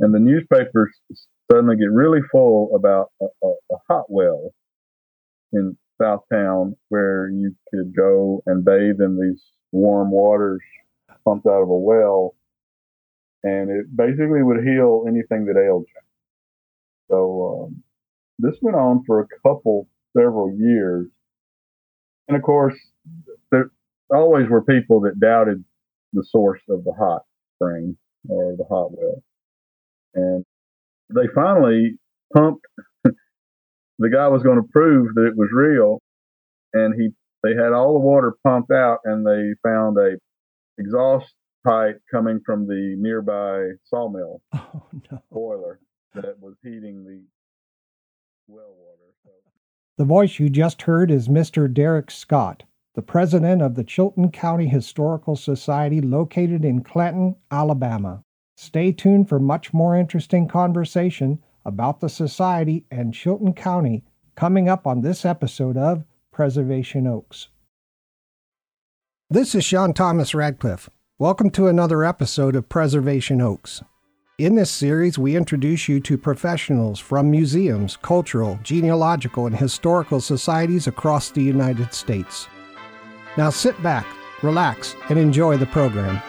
And the newspapers suddenly get really full about a, a, a hot well in Southtown where you could go and bathe in these warm waters pumped out of a well, and it basically would heal anything that ailed you. So um, this went on for a couple, several years, and of course, there always were people that doubted the source of the hot spring or the hot well, and they finally pumped. the guy was going to prove that it was real, and he they had all the water pumped out, and they found a exhaust pipe coming from the nearby sawmill oh, no. boiler that was heating the well water. So. The voice you just heard is Mr. Derek Scott, the president of the Chilton County Historical Society located in Clanton, Alabama. Stay tuned for much more interesting conversation about the Society and Chilton County coming up on this episode of Preservation Oaks. This is Sean Thomas Radcliffe. Welcome to another episode of Preservation Oaks. In this series, we introduce you to professionals from museums, cultural, genealogical, and historical societies across the United States. Now sit back, relax, and enjoy the program.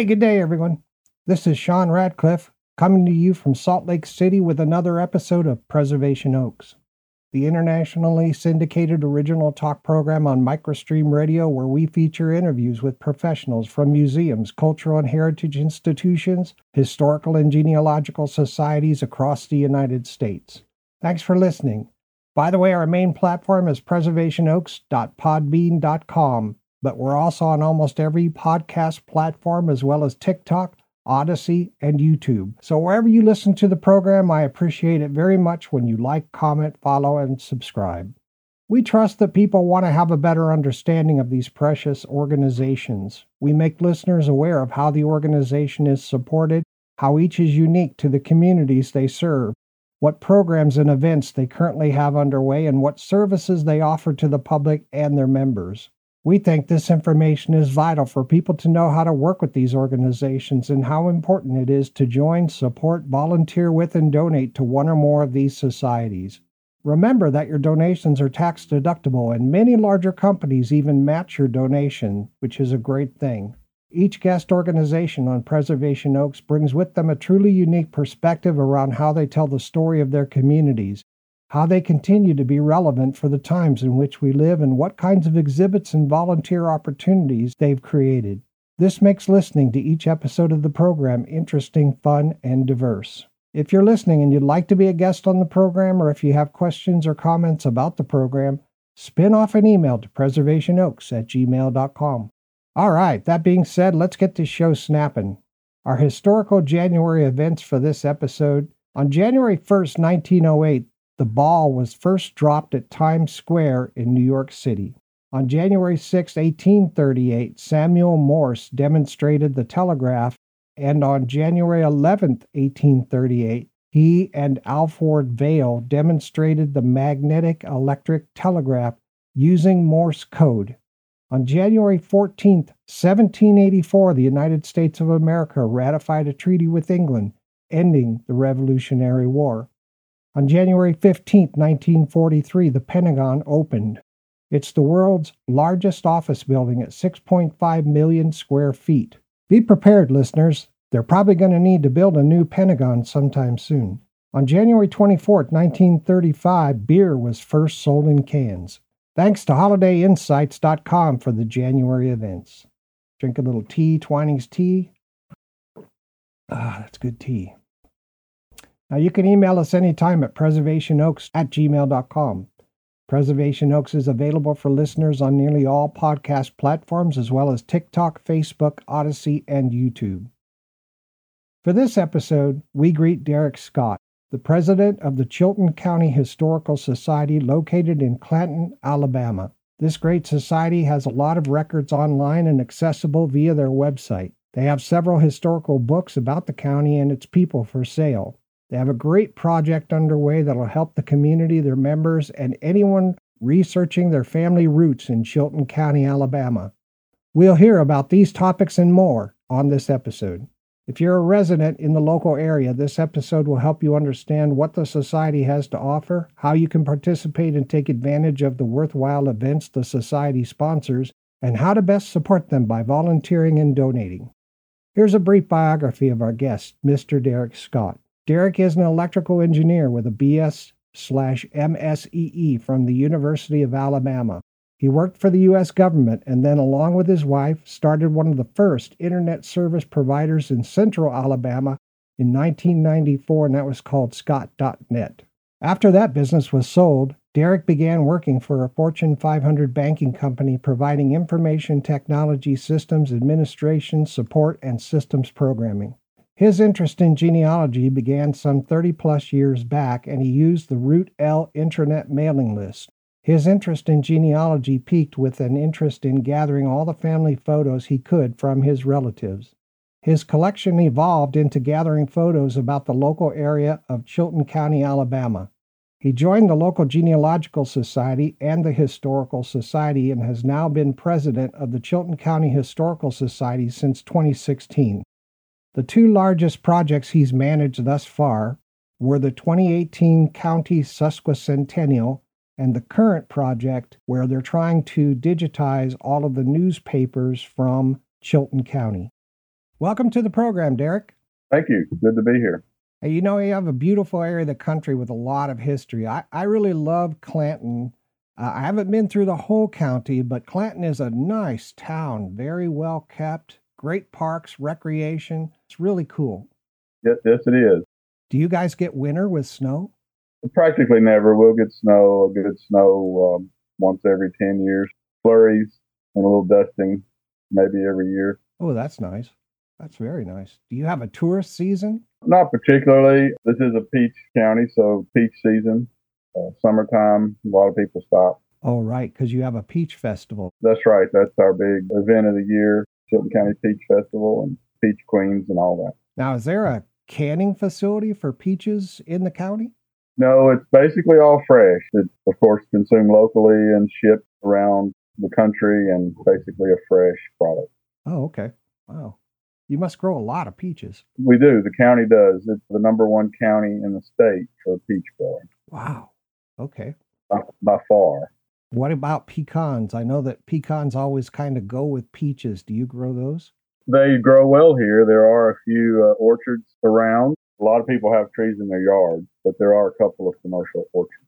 Hey, good day, everyone. This is Sean Radcliffe coming to you from Salt Lake City with another episode of Preservation Oaks, the internationally syndicated original talk program on Microstream Radio, where we feature interviews with professionals from museums, cultural and heritage institutions, historical and genealogical societies across the United States. Thanks for listening. By the way, our main platform is preservationoaks.podbean.com but we're also on almost every podcast platform as well as TikTok, Odysee, and YouTube. So wherever you listen to the program, I appreciate it very much when you like, comment, follow, and subscribe. We trust that people want to have a better understanding of these precious organizations. We make listeners aware of how the organization is supported, how each is unique to the communities they serve, what programs and events they currently have underway, and what services they offer to the public and their members. We think this information is vital for people to know how to work with these organizations and how important it is to join, support, volunteer with, and donate to one or more of these societies. Remember that your donations are tax deductible, and many larger companies even match your donation, which is a great thing. Each guest organization on Preservation Oaks brings with them a truly unique perspective around how they tell the story of their communities how they continue to be relevant for the times in which we live, and what kinds of exhibits and volunteer opportunities they've created. This makes listening to each episode of the program interesting, fun, and diverse. If you're listening and you'd like to be a guest on the program, or if you have questions or comments about the program, spin off an email to preservationoaks at gmail.com. All right, that being said, let's get this show snapping. Our historical January events for this episode. On January 1st, 1908, the ball was first dropped at Times Square in New York City. On January 6, 1838, Samuel Morse demonstrated the telegraph, and on January 11, 1838, he and Alfred Vail demonstrated the magnetic electric telegraph using Morse code. On January 14, 1784, the United States of America ratified a treaty with England ending the Revolutionary War. On January 15, 1943, the Pentagon opened. It's the world's largest office building at 6.5 million square feet. Be prepared, listeners. They're probably going to need to build a new Pentagon sometime soon. On January 24, 1935, beer was first sold in cans. Thanks to holidayinsights.com for the January events. Drink a little tea, Twining's tea. Ah, that's good tea. Now you can email us anytime at preservationoaks at gmail.com. Preservation Oaks is available for listeners on nearly all podcast platforms as well as TikTok, Facebook, Odysee, and YouTube. For this episode, we greet Derek Scott, the president of the Chilton County Historical Society located in Clanton, Alabama. This great society has a lot of records online and accessible via their website. They have several historical books about the county and its people for sale. They have a great project underway that'll help the community, their members, and anyone researching their family roots in Chilton County, Alabama. We'll hear about these topics and more on this episode. If you're a resident in the local area, this episode will help you understand what the Society has to offer, how you can participate and take advantage of the worthwhile events the Society sponsors, and how to best support them by volunteering and donating. Here's a brief biography of our guest, Mr. Derek Scott. Derek is an electrical engineer with a BS slash MSEE from the University of Alabama. He worked for the U.S. government and then, along with his wife, started one of the first internet service providers in central Alabama in 1994, and that was called Scott.net. After that business was sold, Derek began working for a Fortune 500 banking company providing information technology systems administration, support, and systems programming. His interest in genealogy began some 30 plus years back, and he used the ROOTS-L intranet mailing list. His interest in genealogy peaked with an interest in gathering all the family photos he could from his relatives. His collection evolved into gathering photos about the local area of Chilton County, Alabama. He joined the local genealogical society and the historical society and has now been president of the Chilton County Historical Society since 2016. The two largest projects he's managed thus far were the 2018 County Sesquicentennial and the current project where they're trying to digitize all of the newspapers from Chilton County. Welcome to the program, Derek. Thank you. Good to be here. You know, you have a beautiful area of the country with a lot of history. I, I really love Clanton. Uh, I haven't been through the whole county, but Clanton is a nice town, very well kept, great parks, recreation. It's really cool. Yes, yes, it is. Do you guys get winter with snow? Practically never. We'll get snow, a good snow um, once every 10 years, flurries and a little dusting maybe every year. Oh, that's nice. That's very nice. Do you have a tourist season? Not particularly. This is a peach county, so peach season, uh, summertime, a lot of people stop. Oh, right, because you have a peach festival. That's right. That's our big event of the year, Chilton County Peach Festival and Peach Queens and all that. Now, is there a canning facility for peaches in the county? No, it's basically all fresh. It's, of course, consumed locally and shipped around the country and basically a fresh product. Oh, okay. Wow. You must grow a lot of peaches. We do. The county does. It's the number one county in the state for peach growing. Wow. Okay. By, by far. What about pecans? I know that pecans always kind of go with peaches. Do you grow those? They grow well here. There are a few uh, orchards around. A lot of people have trees in their yards, but there are a couple of commercial orchards.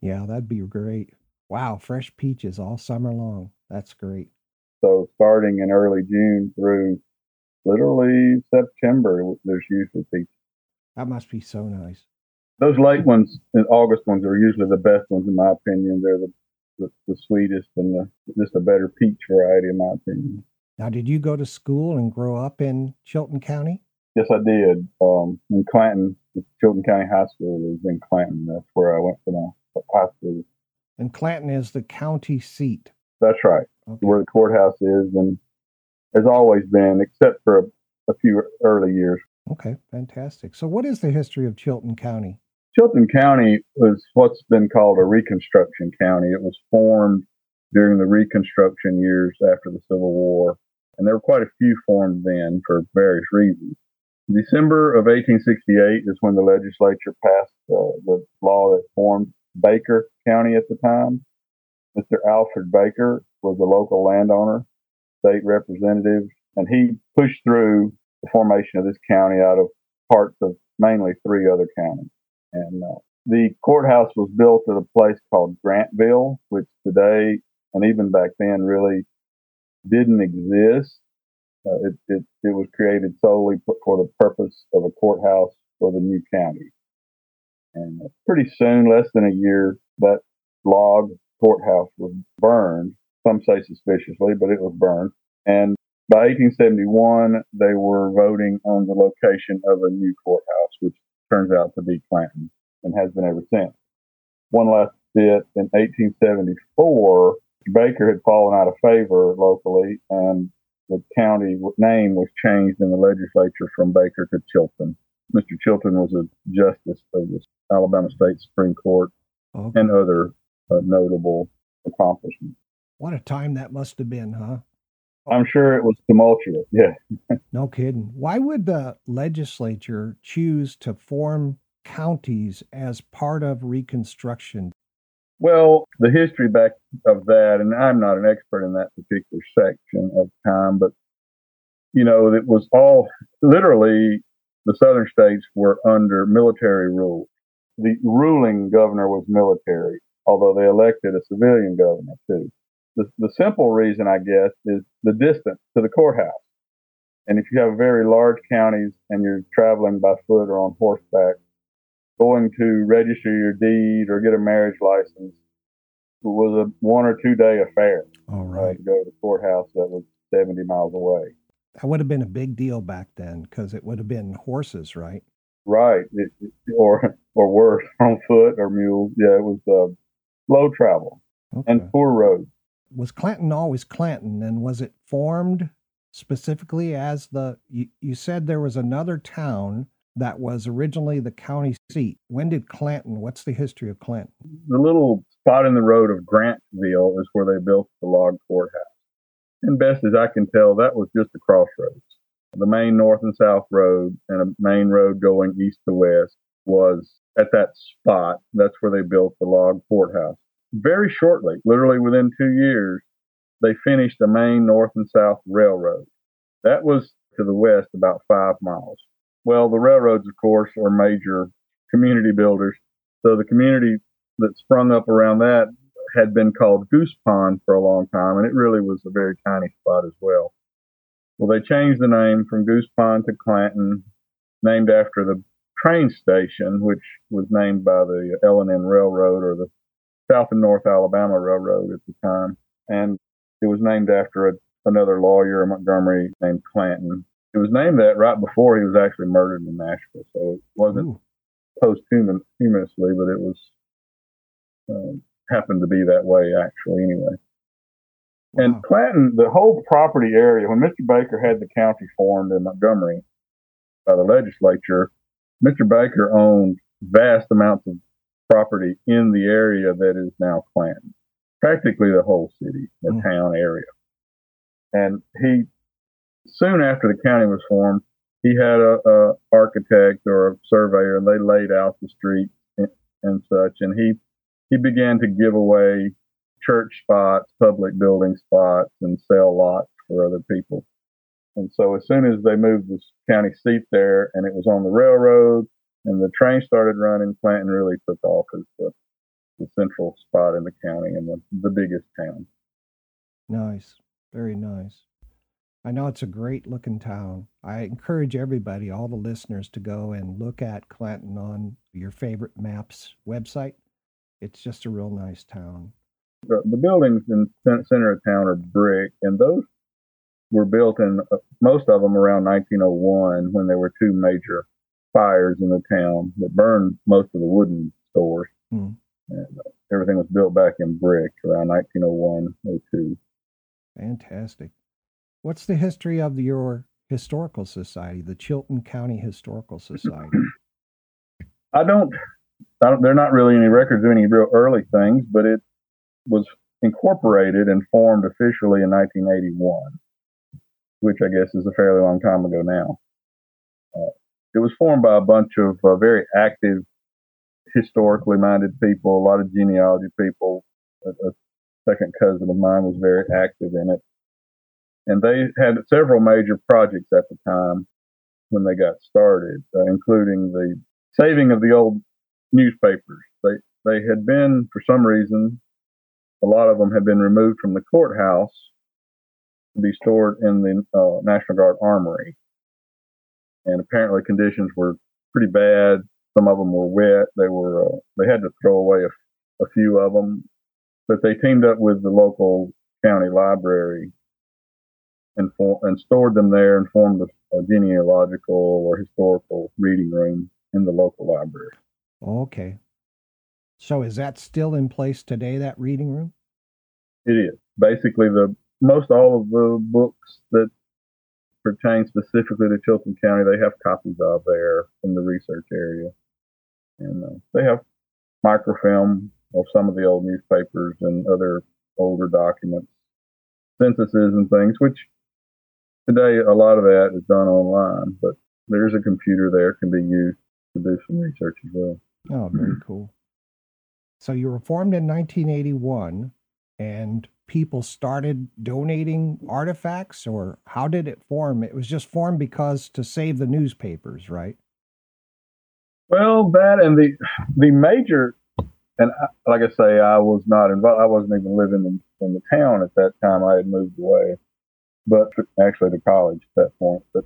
Yeah, that'd be great. Wow, fresh peaches all summer long. That's great. So starting in early June through literally September, there's usually peaches. That must be so nice. Those late ones, the August ones, are usually the best ones in my opinion. They're the the, the sweetest and the, just a better peach variety in my opinion. Now, did you go to school and grow up in Chilton County? Yes, I did. Um, in Clanton, Chilton County High School is in Clanton. That's where I went to my high school. And Clanton is the county seat. That's right, okay. where the courthouse is, and has always been, except for a, a few early years. Okay, fantastic. So, what is the history of Chilton County? Chilton County was what's been called a Reconstruction County. It was formed during the Reconstruction years after the Civil War, and there were quite a few formed then for various reasons. December of 1868 is when the legislature passed uh, the law that formed Baker County at the time. Mr. Alfred Baker was a local landowner, state representative, and he pushed through the formation of this county out of parts of mainly three other counties. And uh, the courthouse was built at a place called Grantville, which today and even back then really didn't exist. Uh, it, it, it was created solely for the purpose of a courthouse for the new county. And pretty soon, less than a year, that log courthouse was burned. Some say suspiciously, but it was burned. And by 1871, they were voting on the location of a new courthouse, which turns out to be Clanton and has been ever since. One last bit in 1874, Baker had fallen out of favor locally, and the county name was changed in the legislature from Baker to Chilton. Mr. Chilton was a justice of the Alabama State Supreme Court okay. and other uh, notable accomplishments. What a time that must have been, huh? I'm sure it was tumultuous. Yeah. no kidding. Why would the legislature choose to form counties as part of Reconstruction? Well, the history back of that, and I'm not an expert in that particular section of time, but you know, it was all literally the southern states were under military rule. The ruling governor was military, although they elected a civilian governor too. The, the simple reason, I guess, is the distance to the courthouse. And if you have very large counties and you're traveling by foot or on horseback, going to register your deed or get a marriage license was a one or two day affair. All right. Uh, to go to the courthouse that was 70 miles away that would have been a big deal back then because it would have been horses, right? Right, it, or or worse, on foot or mules. Yeah, it was uh, slow travel okay. and poor roads. Was Clanton always Clanton, and was it formed specifically as the? You, you said there was another town that was originally the county seat. When did Clanton? What's the history of Clanton? The little spot in the road of Grantville is where they built the log courthouse. And best as I can tell, that was just a crossroads. The main north and south road and a main road going east to west was at that spot. That's where they built the log courthouse. Very shortly, literally within two years, they finished the main north and south railroad. That was to the west about five miles. Well, the railroads, of course, are major community builders. So the community that sprung up around that had been called Goose Pond for a long time, and it really was a very tiny spot as well. Well, they changed the name from Goose Pond to Clanton, named after the train station, which was named by the L&N Railroad or the South and North Alabama Railroad at the time. And it was named after a, another lawyer in Montgomery named Clanton. It was named that right before he was actually murdered in Nashville. So it wasn't posthumously, but it was um, happened to be that way actually anyway. Wow. And Clanton, the whole property area, when Mr. Baker had the county formed in Montgomery by the legislature, Mr. Baker owned vast amounts of property in the area that is now Clanton, practically the whole city, the mm. town area. And he, soon after the county was formed, he had a, a architect or a surveyor, and they laid out the street and, and such. And he he began to give away church spots, public building spots, and sell lots for other people. And so as soon as they moved the county seat there and it was on the railroad and the train started running, Clanton really took off as the, the central spot in the county and the, the biggest town. Nice. Very nice. I know it's a great looking town. I encourage everybody, all the listeners, to go and look at Clanton on your favorite maps website it's just a real nice town. The, the buildings in the center of town are brick, and those were built in uh, most of them around 1901 when there were two major fires in the town that burned most of the wooden stores. Hmm. And uh, everything was built back in brick around 1901 02. Fantastic. What's the history of your historical society, the Chilton County Historical Society? I don't I don't, there are not really any records of any real early things, but it was incorporated and formed officially in 1981, which I guess is a fairly long time ago now. Uh, it was formed by a bunch of uh, very active, historically minded people, a lot of genealogy people. A, a second cousin of mine was very active in it. And they had several major projects at the time when they got started, uh, including the saving of the old newspapers. They they had been for some reason, a lot of them had been removed from the courthouse to be stored in the uh, National Guard Armory, and apparently conditions were pretty bad. Some of them were wet. They were uh, they had to throw away a, a few of them, but they teamed up with the local county library and for, and stored them there and formed a, a genealogical or historical reading room in the local library. Okay. So is that still in place today? That reading room? It is basically the most all of the books that pertain specifically to Chilton County. They have copies of there in the research area, and uh, they have microfilm of some of the old newspapers and other older documents, censuses and things, which today a lot of that is done online, but there's a computer there can be used to do some research as well. Oh, very mm-hmm. cool. So you were formed in 1981 and people started donating artifacts or how did it form? It was just formed because to save the newspapers, right? Well, that and the the major and I, like I say, I was not involved. I wasn't even living in, in the town at that time. I had moved away, but actually to college at that point. But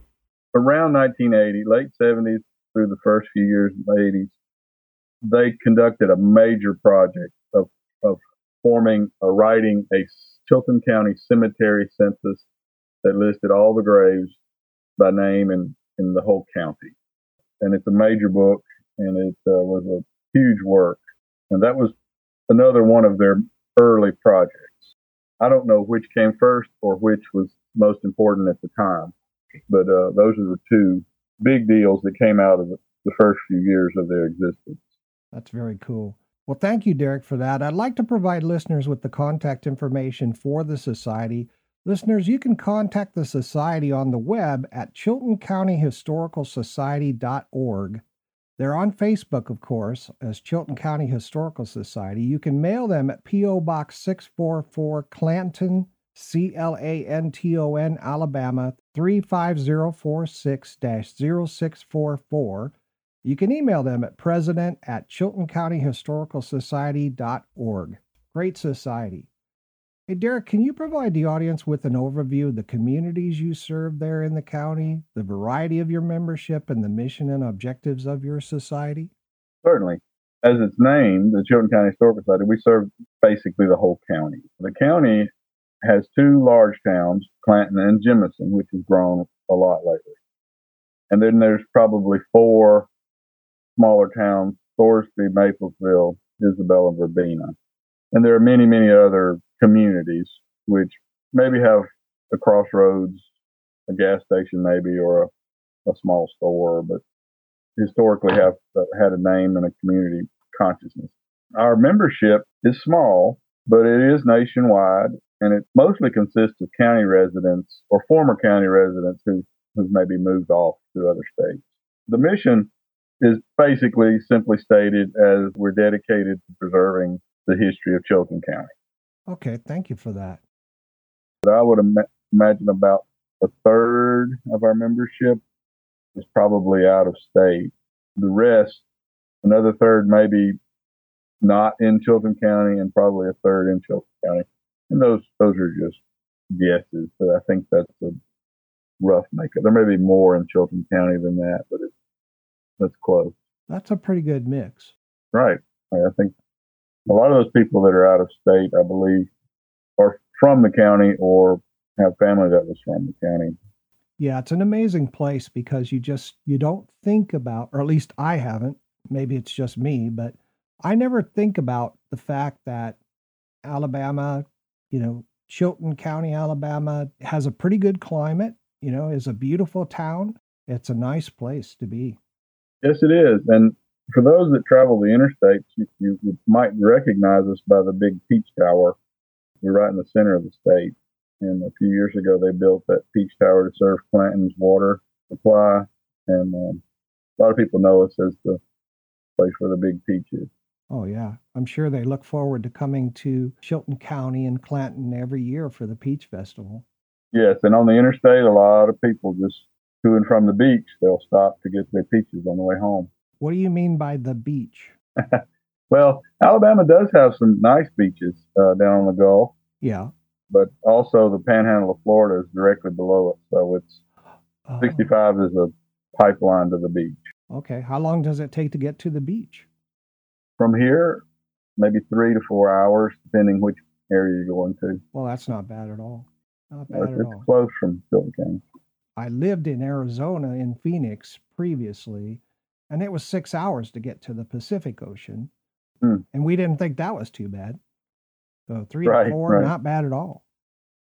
around 1980, late 70s through the first few years of the 80s, they conducted a major project of, of forming or writing a Chilton County cemetery census that listed all the graves by name in, in the whole county. And it's a major book and it uh, was a huge work. And that was another one of their early projects. I don't know which came first or which was most important at the time, but uh, those are the two big deals that came out of the, first few years of their existence. That's very cool. Well, thank you, Derek, for that. I'd like to provide listeners with the contact information for the Society. Listeners, you can contact the Society on the web at chiltoncountyhistoricalsociety.org. They're on Facebook, of course, as Chilton County Historical Society. You can mail them at P.O. Box 644, Clanton, C L A N T O N, Alabama 35046 0644 you can email them at president at chiltoncountyhistoricalsociety.org. Great society. Hey, Derek, can you provide the audience with an overview of the communities you serve there in the county, the variety of your membership, and the mission and objectives of your society? Certainly. As it's named, the Chilton County Historical Society, we serve basically the whole county. The county has two large towns, Clanton and Jemison, which has grown a lot lately. And then there's probably four smaller towns, Thorsby, Maplesville, Isabel, and Verbena. And there are many, many other communities which maybe have a crossroads, a gas station maybe, or a, a small store, but historically have uh, had a name and a community consciousness. Our membership is small, but it is nationwide, and it mostly consists of county residents or former county residents who, who've maybe moved off to other states. The mission is basically simply stated as we're dedicated to preserving the history of Chilton County. Okay, thank you for that. I would Im- imagine about a third of our membership is probably out of state. The rest, another third, maybe not in Chilton County, and probably a third in Chilton County. And those those are just guesses, but I think that's a rough makeup. There may be more in Chilton County than that, but it's that's close. That's a pretty good mix. Right. I think a lot of those people that are out of state, I believe, are from the county or have family that was from the county. Yeah, it's an amazing place because you just you don't think about, or at least I haven't. Maybe it's just me, but I never think about the fact that Alabama, you know, Chilton County, Alabama has a pretty good climate, you know, is a beautiful town. It's a nice place to be. Yes, it is. And for those that travel the interstates, you, you, might recognize us by the big Peach Tower. We're right in the center of the state. And a few years ago, they built that Peach Tower to serve Clanton's water supply. And um, a lot of people know us as the place where the big peach is. Oh, yeah. I'm sure they look forward to coming to Chilton County and Clanton every year for the Peach Festival. Yes. And on the interstate, a lot of people just to and from the beach, they'll stop to get their peaches on the way home. What do you mean by the beach? well, Alabama does have some nice beaches uh, down on the Gulf. Yeah. But also the panhandle of Florida is directly below it. So it's Oh, 65 is a pipeline to the beach. okay. How long does it take to get to the beach? From here, maybe three to four hours, depending which area you're going to. Well, that's not bad at all. Not bad It's, at it's all. close from King. I lived in Arizona in Phoenix previously, and it was six hours to get to the Pacific Ocean. Hmm. And we didn't think that was too bad. So three Right, to four, right. not bad at all.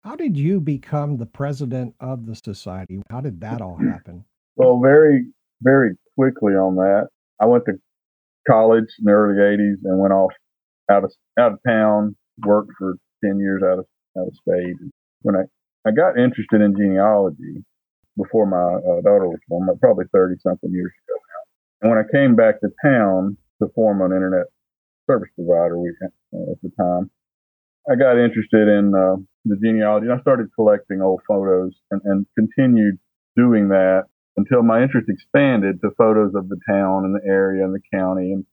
How did you become the president of the society? How did that all happen? Well, very, very quickly on that, I went to college in the early 80s and went off out of out of town, worked for 10 years out of out of state. When I, I got interested in genealogy before my uh, daughter was born, probably 30 something years ago now. And when I came back to town to form an internet service provider we, uh, at the time, I got interested in uh, the genealogy and I started collecting old photos and, and continued doing that until my interest expanded to photos of the town and the area and the county and,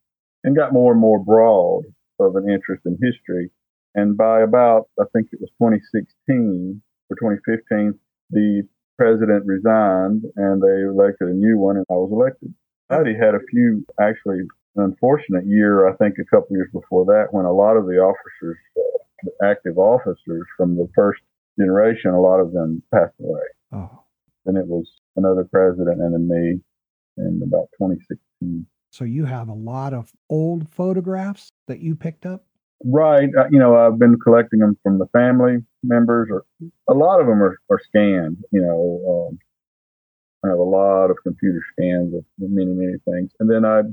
and got more and more broad of an interest in history. And by about, I think it was 2016 or 2015, the president resigned and they elected a new one and I was elected. I already had a few, actually, an unfortunate year, I think a couple years before that, when a lot of the officers, uh, the active officers from the first generation, a lot of them passed away. Oh, Then it was another president and then me in about 2016. so you have a lot of old photographs that you picked up? Right. Uh, you know, I've been collecting them from the family members, or a lot of them are, are scanned. You know, um, I have a lot of computer scans of many, many things. And then I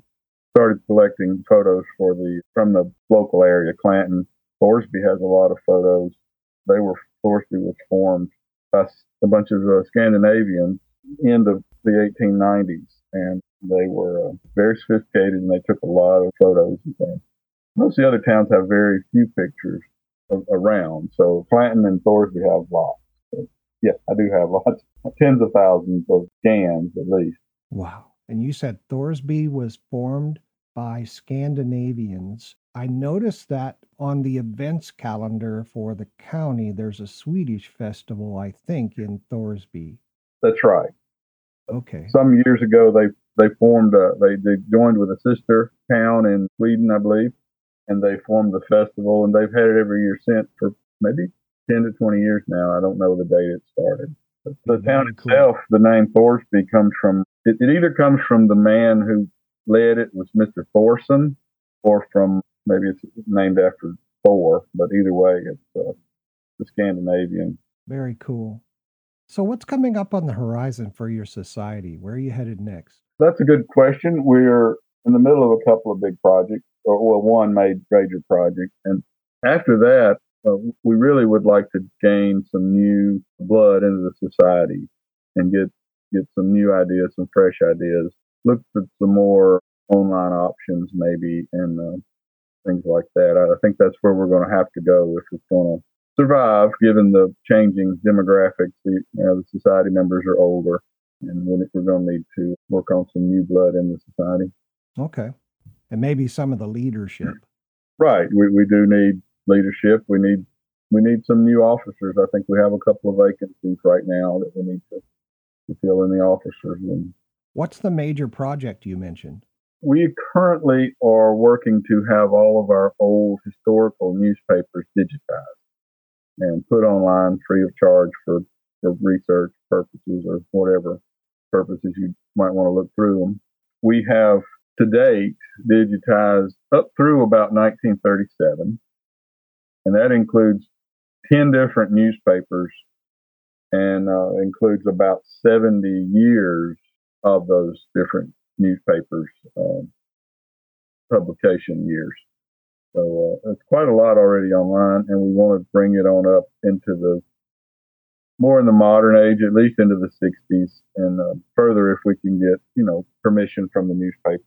started collecting photos for the from the local area. Clanton, Thorsby has a lot of photos. They were Thorsby was formed by a bunch of uh, Scandinavians in the, the 1890s, and they were uh, very sophisticated, and they took a lot of photos and things. Most of the other towns have very few pictures a- around. So Clanton and Thorsby have lots. So, yes, I do have lots, tens of thousands of scans at least. Wow. And you said Thorsby was formed by Scandinavians. I noticed that on the events calendar for the county, there's a Swedish festival, I think, in Thorsby. That's right. Okay. Some years ago, they they formed a, they they joined with a sister town in Sweden, I believe, and they formed the festival, and they've had it every year since for maybe ten to twenty years now. I don't know the date it started. But the town cool. itself, the name Thorsby comes from it, it either comes from the man who led it was Mr. Thorson, or from maybe it's named after Thor. But either way, it's uh, the Scandinavian. Very cool. So, what's coming up on the horizon for your society? Where are you headed next? That's a good question. We're in the middle of a couple of big projects, or well, one made major project, and after that, uh, we really would like to gain some new blood into the society and get get some new ideas, some fresh ideas. Look at some more online options, maybe, and uh, things like that. I, think that's where we're going to have to go if it's going to survive, given the changing demographics. The, you know, the society members are older, and we- we're going to need to work on some new blood in the society. Okay. And maybe some of the leadership. Right. We, we do need leadership. We need we need some new officers. I think we have a couple of vacancies right now that we need to, to fill in the officers. And What's the major project you mentioned? We currently are working to have all of our old historical newspapers digitized and put online free of charge for, for research purposes or whatever purposes you might want to look through them. We have to date digitized up through about 1937, and that includes 10 different newspapers and uh, includes about 70 years of those different newspapers um, publication years. So uh, it's quite a lot already online, and we want to bring it on up into the more in the modern age, at least into the 60s, and uh, further if we can get you know permission from the newspapers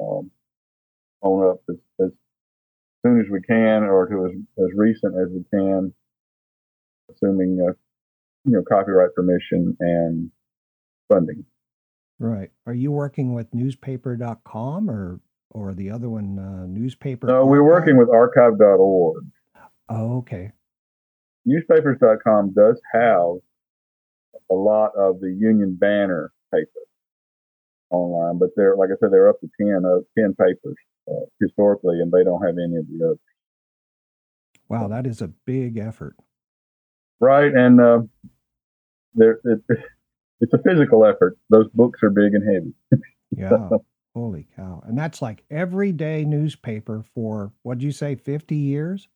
um, on up as, as soon as we can, or to as, as recent as we can, assuming uh, you know copyright permission and funding. Right. Are you working with newspaper.com or or the other one, uh, newspaper? No, we're working with archive.org. Oh, okay. Newspapers.com does have a lot of the Union Banner papers online, but they're like I said, they're up to 10, uh, 10 papers uh, historically, and they don't have any of the others. Wow, that is a big effort. Right, and uh, there it, it's a physical effort. Those books are big and heavy. Yeah. Holy cow. And that's like everyday newspaper for what'd you say, 50 years?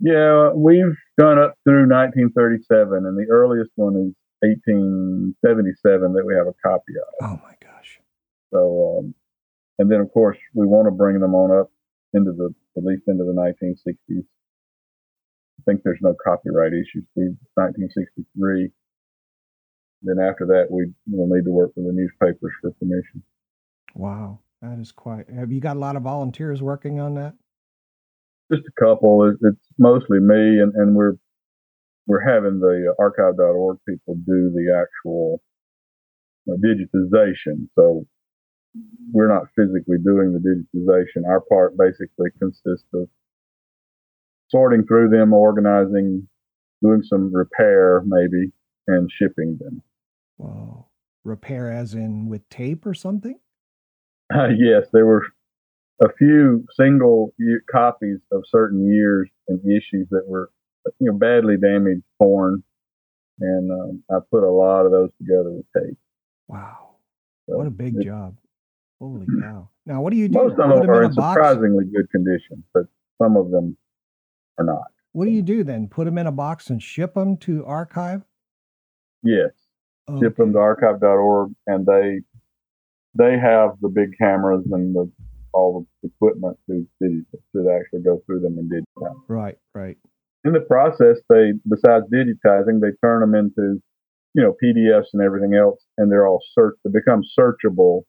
Yeah, we've gone up through 1937, and the earliest one is 1877 that we have a copy of. Oh my gosh. So, um, and then of course we want to bring them on up into the at least into the 1960s. I think there's no copyright issues through 1963. Then after that, we will need to work with the newspapers for permission. Wow. That is quite have you got a lot of volunteers working on that? Just a couple. It's mostly me, and, and we're we're having the archive.org people do the actual digitization. So we're not physically doing the digitization. Our part basically consists of sorting through them, organizing, doing some repair maybe, and shipping them. Whoa. Repair as in with tape or something? Uh, yes, there were a few single year copies of certain years and issues that were you know badly damaged, torn, and um, I put a lot of those together with tape. Wow. So What a big it- job. Holy cow. Now what do you do? Most of them are in surprisingly good condition, but some of them are not. What do you do then? Put them in a box and ship them to archive? Yes, ship them to archive.org, and they they have the big cameras and the all the equipment to to, to actually go through them and digitize. Right, right. In the process, they besides digitizing, they turn them into you know PDFs and everything else, and they're all search. They become searchable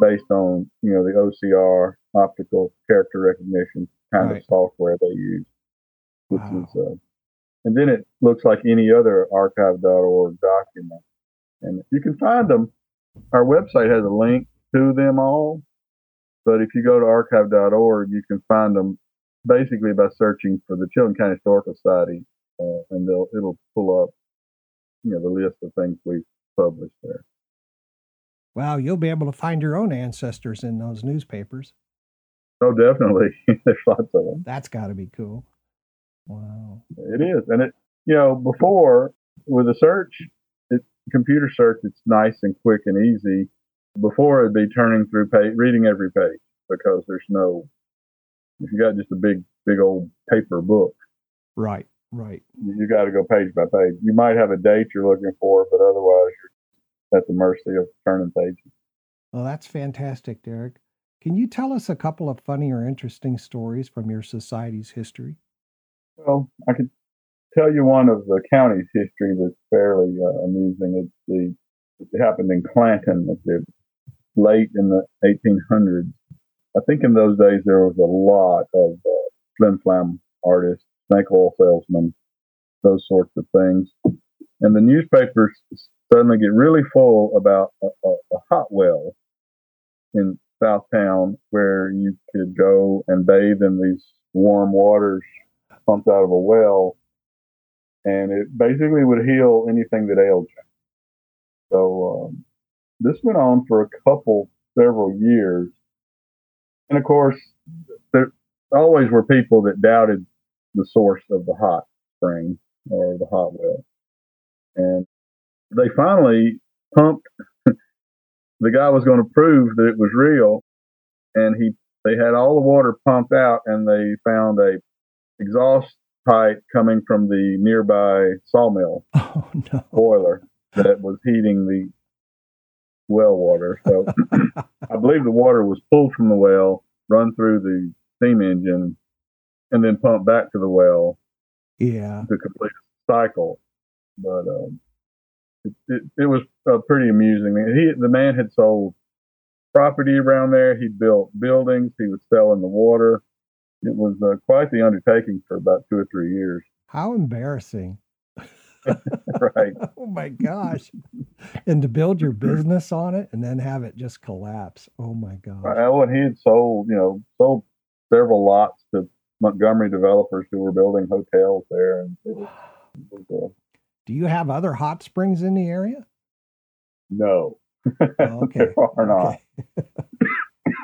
based on you know the OCR optical character recognition kind Right. of software they use, which Wow. is uh, and then it looks like any other archive.org document, and you can find them. Our website has a link to them all, but if you go to archive.org, you can find them basically by searching for the Chilton County Historical Society, uh, and they'll it'll pull up, you know, the list of things we've published there. Wow, you'll be able to find your own ancestors in those newspapers. Oh, definitely, there's lots of them. That's got to be cool. Wow. It is, and it you know before with a search, computer search, it's nice and quick and easy. Before it'd be turning through page, reading every page because there's no. If you got just a big, big old paper book, Right, right. you, you got to go page by page. You might have a date you're looking for, but otherwise you're at the mercy of turning pages. Well, that's fantastic, Derek. Can you tell us a couple of funny or interesting stories from your society's history? Well, I could tell you one of the county's history that's fairly uh, amusing. It's the it happened in Clanton late in the 1800s. I think in those days there was a lot of uh, flim flam artists, snake oil salesmen, those sorts of things, and the newspapers suddenly get really full about a, a, a hot well in Southtown where you could go and bathe in these warm waters pumped out of a well, and it basically would heal anything that ailed you. So um, this went on for a couple, several years, and of course, there always were people that doubted the source of the hot spring or the hot well, and they finally pumped. the guy was going to prove that it was real, and he they had all the water pumped out, and they found a exhaust pipe coming from the nearby sawmill Oh, no. boiler that was heating the well water. So I believe the water was pulled from the well, run through the steam engine, and then pumped back to the well Yeah. to complete the cycle. But um, it, it, it was uh, pretty amusing. He the man had sold property around there. He built buildings. He was selling the water. It was uh, quite the undertaking for about two or three years. How embarrassing. right. Oh my gosh. and to build your business on it and then have it just collapse. Oh my gosh. Well, and he had sold, you know, sold several lots to Montgomery developers who were building hotels there. And it was, it was, uh, Do you have other hot springs in the area? no, Oh, okay. there are not. Okay.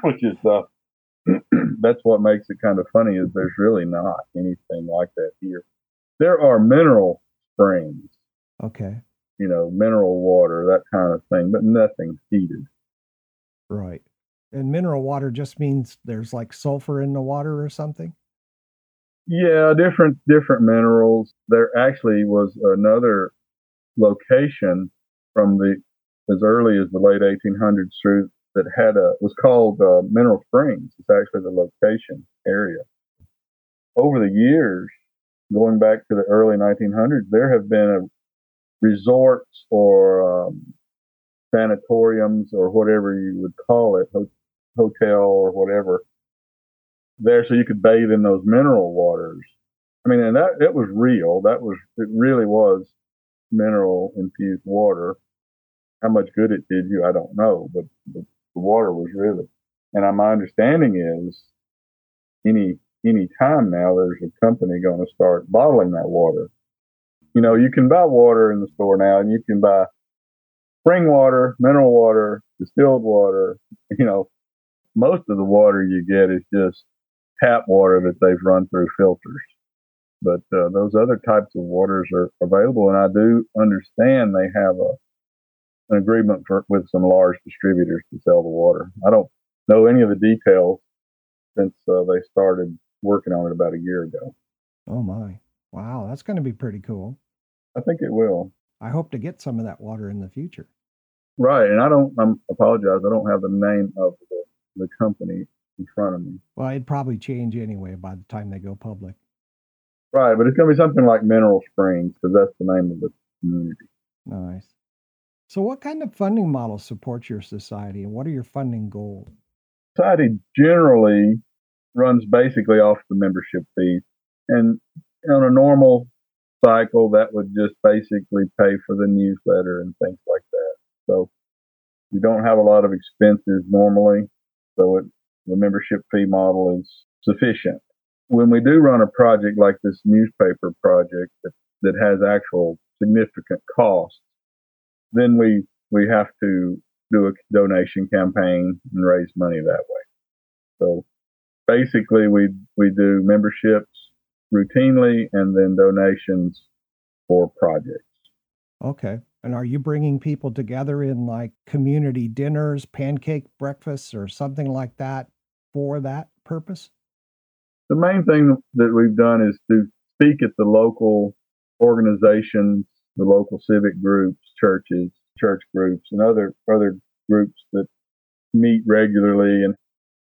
Which is uh, that's what makes it kind of funny is there's really not anything like that here. There are mineral springs, Okay. you know, mineral water, that kind of thing, but nothing heated. Right. And mineral water just means there's like sulfur in the water or something? Yeah, different different minerals. There actually was another location from the as early as the late 1800s through that had a was called uh, Mineral Springs. It's actually the location area. Over the years, going back to the early 1900s, there have been a resorts or um, sanatoriums or whatever you would call it, ho- hotel or whatever, there so you could bathe in those mineral waters. I mean, and that it was real. That was it. Really was mineral infused water. How much good it did you, I don't know, but the, the water was really. And my understanding is, any any time now, there's a company going to start bottling that water. You know, you can buy water in the store now, and you can buy spring water, mineral water, distilled water. You know, most of the water you get is just tap water that they've run through filters. But uh, those other types of waters are available, and I do understand they have a an agreement for, with some large distributors to sell the water. I don't know any of the details since uh, they started working on it about a year ago. Oh my. Wow, that's going to be pretty cool. I think it will. I hope to get some of that water in the future. Right, and I don't. I'm apologize. I don't have the name of the, the company in front of me. Well, it'd probably change anyway by the time they go public. Right, but it's going to be something like Mineral Springs because that's the name of the community. Nice. So, what kind of funding model supports your society and what are your funding goals? Society generally runs basically off the membership fees, and on a normal cycle, that would just basically pay for the newsletter and things like that. So we don't have a lot of expenses normally, so it, the membership fee model is sufficient. When we do run a project like this newspaper project that, that has actual significant costs, then we we have to do a donation campaign and raise money that way. So basically, we we do memberships routinely and then donations for projects. Okay. And are you bringing people together in like community dinners, pancake breakfasts, or something like that for that purpose? The main thing that we've done is to speak at the local organizations, the local civic groups, churches, church groups, and other other groups that meet regularly and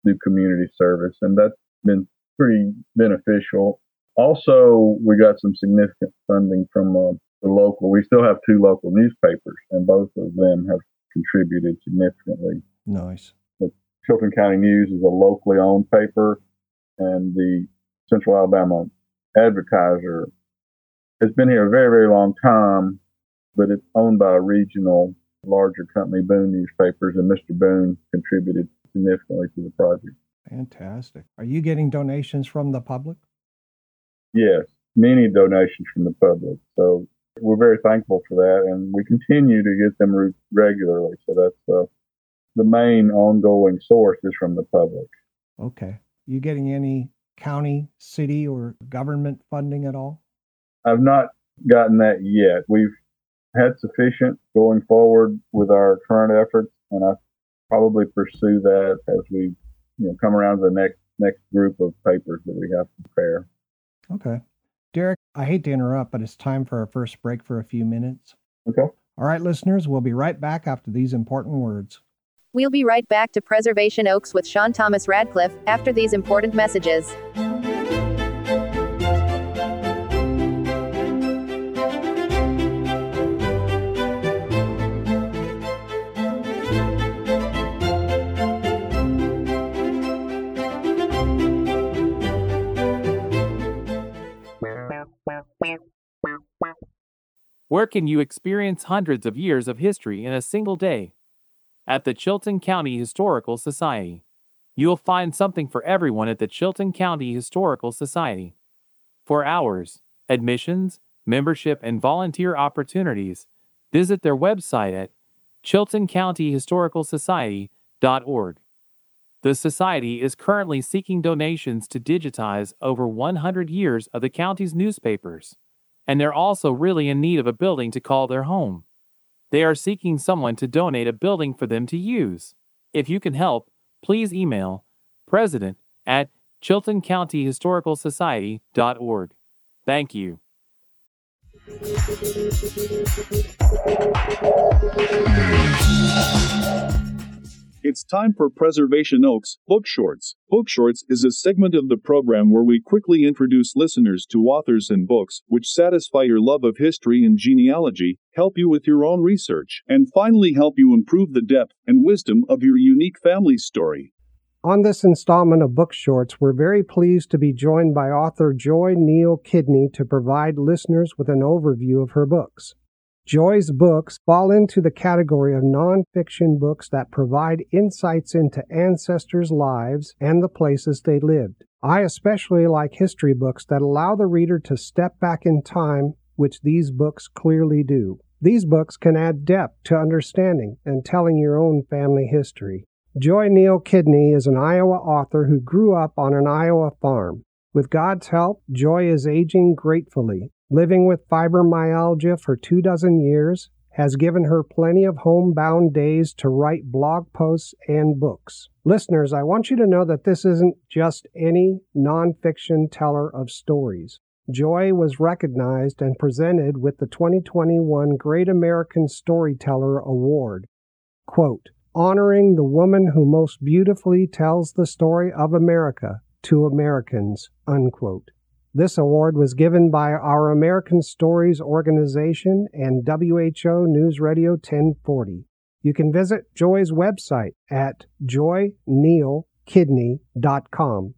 do community service, and that's been pretty beneficial. Also, we got some significant funding from uh, the local. We still have two local newspapers, and both of them have contributed significantly. Nice. The Chilton County News is a locally owned paper, and the Central Alabama Advertiser has been here a very, very long time, but it's owned by a regional larger company, Boone Newspapers, and Mr. Boone contributed significantly to the project. Fantastic. Are you getting donations from the public? Yes, many donations from the public. So we're very thankful for that, and we continue to get them re- regularly. So that's uh, the main ongoing source is from the public. Okay. You getting any county, city, or government funding at all? I've not gotten that yet. We've had sufficient going forward with our current efforts, and I probably pursue that as we you know come around to the next next group of papers that we have to prepare. Okay. Derek, I hate to interrupt, but it's time for our first break for a few minutes. Okay. All right, listeners, we'll be right back after these important words. We'll be right back to Preservation Oaks with Sean Thomas Radcliffe after these important messages. Where can you experience hundreds of years of history in a single day? At the Chilton County Historical Society. You'll find something for everyone at the Chilton County Historical Society. For hours, admissions, membership, and volunteer opportunities, visit their website at chiltoncountyhistoricalsociety.org. The Society is currently seeking donations to digitize over 100 years of the county's newspapers, and they're also really in need of a building to call their home. They are seeking someone to donate a building for them to use. If you can help, please email president at Chilton County Historical chiltoncountyhistoricalsociety.org. Thank you. It's time for Preservation Oaks Book Shorts. Book Shorts is a segment of the program where we quickly introduce listeners to authors and books which satisfy your love of history and genealogy, help you with your own research, and finally help you improve the depth and wisdom of your unique family story. On this installment of Book Shorts, we're very pleased to be joined by author Joy Neal Kidney to provide listeners with an overview of her books. Joy's books fall into the category of nonfiction books that provide insights into ancestors' lives and the places they lived. I especially like history books that allow the reader to step back in time, which these books clearly do. These books can add depth to understanding and telling your own family history. Joy Neal Kidney is an Iowa author who grew up on an Iowa farm. With God's help, Joy is aging gratefully living with fibromyalgia for two dozen years, has given her plenty of homebound days to write blog posts and books. Listeners, I want you to know that this isn't just any nonfiction teller of stories. Joy was recognized and presented with the 2021 Great American Storyteller Award. Quote, honoring the woman who most beautifully tells the story of America to Americans, unquote. This award was given by our American Stories organization and WHO News Radio 1040. You can visit Joy's website at joynealkidney.com.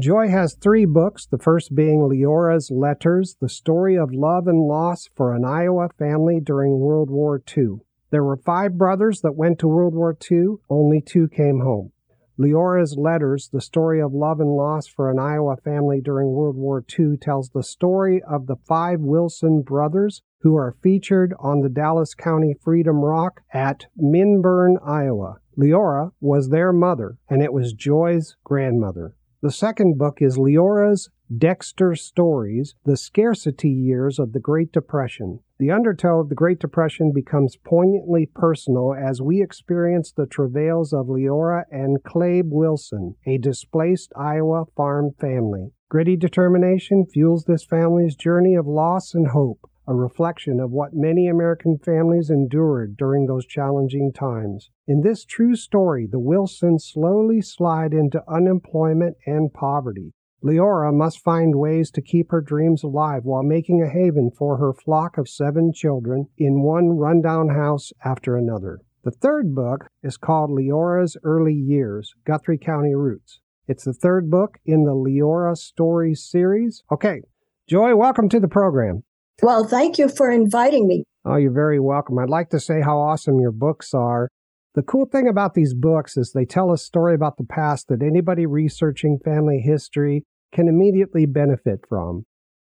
Joy has three books, the first being Leora's Letters, the story of love and loss for an Iowa family during World War II. There were five brothers that went to World War II, only two came home. Leora's Letters, the story of love and loss for an Iowa family during World War II, tells the story of the five Wilson brothers who are featured on the Dallas County Freedom Rock at Minburn, Iowa. Leora was their mother, and it was Joy's grandmother. The second book is Leora's Dexter Stories, The Scarcity Years of the Great Depression. The undertow of the Great Depression becomes poignantly personal as we experience the travails of Leora and Clabe Wilson, a displaced Iowa farm family. Gritty determination fuels this family's journey of loss and hope, a reflection of what many American families endured during those challenging times. In this true story, the Wilsons slowly slide into unemployment and poverty. Leora must find ways to keep her dreams alive while making a haven for her flock of seven children in one rundown house after another. The third book is called Leora's Early Years Guthrie County Roots. It's the third book in the Leora Stories series. Okay, Joy, welcome to the program. Well, thank you for inviting me. Oh, you're very welcome. I'd like to say how awesome your books are. The cool thing about these books is they tell a story about the past that anybody researching family history can immediately benefit from.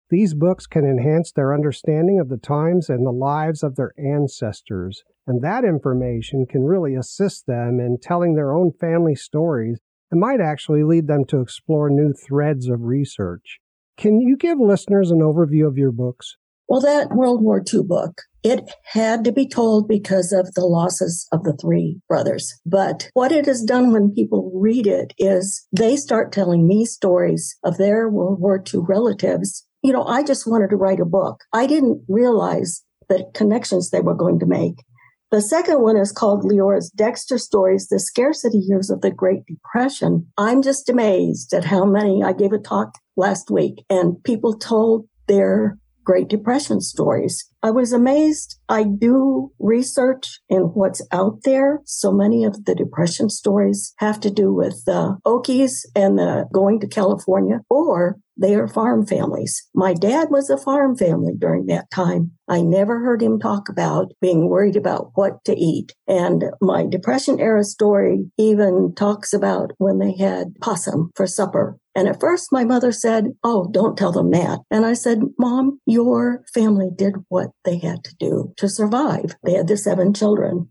These books can enhance their understanding of the times and the lives of their ancestors, and that information can really assist them in telling their own family stories and might actually lead them to explore new threads of research. Can you give listeners an overview of your books? Well, that World War II book, it had to be told because of the losses of the three brothers. But what it has done when people read it is they start telling me stories of their World War II relatives. You know, I just wanted to write a book. I didn't realize the connections they were going to make. The second one is called Leora's Dexter Stories, The Scarcity Years of the Great Depression. I'm just amazed at how many I gave a talk last week and people told their Great Depression stories. I was amazed. I do research in what's out there. So many of the Depression stories have to do with the Okies and the going to California or They are farm families. My dad was a farm family during that time. I never heard him talk about being worried about what to eat. And my Depression era story even talks about when they had possum for supper. And at first, my mother said, Oh, don't tell them that. And I said, Mom, your family did what they had to do to survive. They had the seven children.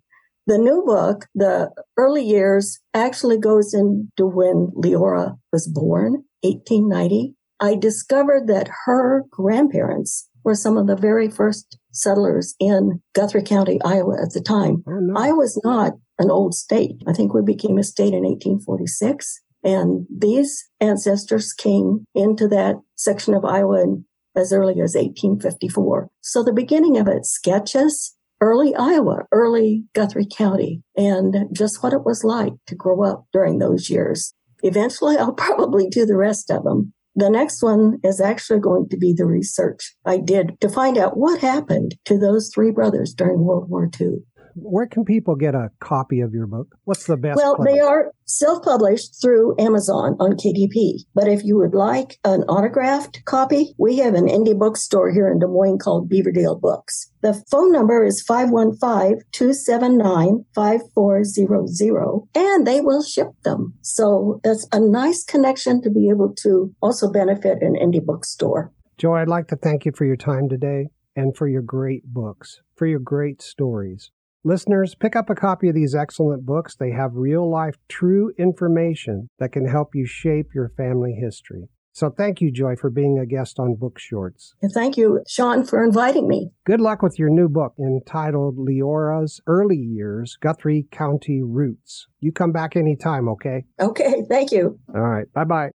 The new book, the early years, actually goes into when Leora was born, 1890. I discovered that her grandparents were some of the very first settlers in Guthrie County, Iowa at the time. Oh, no. Iowa was not an old state. I think we became a state in 1846. And these ancestors came into that section of Iowa in, as early as 1854. So the beginning of it sketches early Iowa, early Guthrie County, and just what it was like to grow up during those years. Eventually, I'll probably do the rest of them. The next one is actually going to be the research I did to find out what happened to those three brothers during World War II. Where can people get a copy of your book? What's the best? Well, place? they are self published through Amazon on KDP. But if you would like an autographed copy, we have an indie bookstore here in Des Moines called Beaverdale Books. The phone number is 515 279 5400, and they will ship them. So that's a nice connection to be able to also benefit an indie bookstore. Joe, I'd like to thank you for your time today and for your great books, for your great stories. Listeners, pick up a copy of these excellent books. They have real life, true information that can help you shape your family history. So thank you, Joy, for being a guest on Book Shorts. And thank you, Sean, for inviting me. Good luck with your new book entitled Leora's Early Years Guthrie County Roots. You come back anytime, okay? Okay, thank you. All right. Bye bye.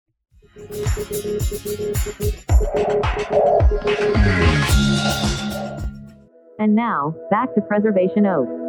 And now, back to Preservation Oak.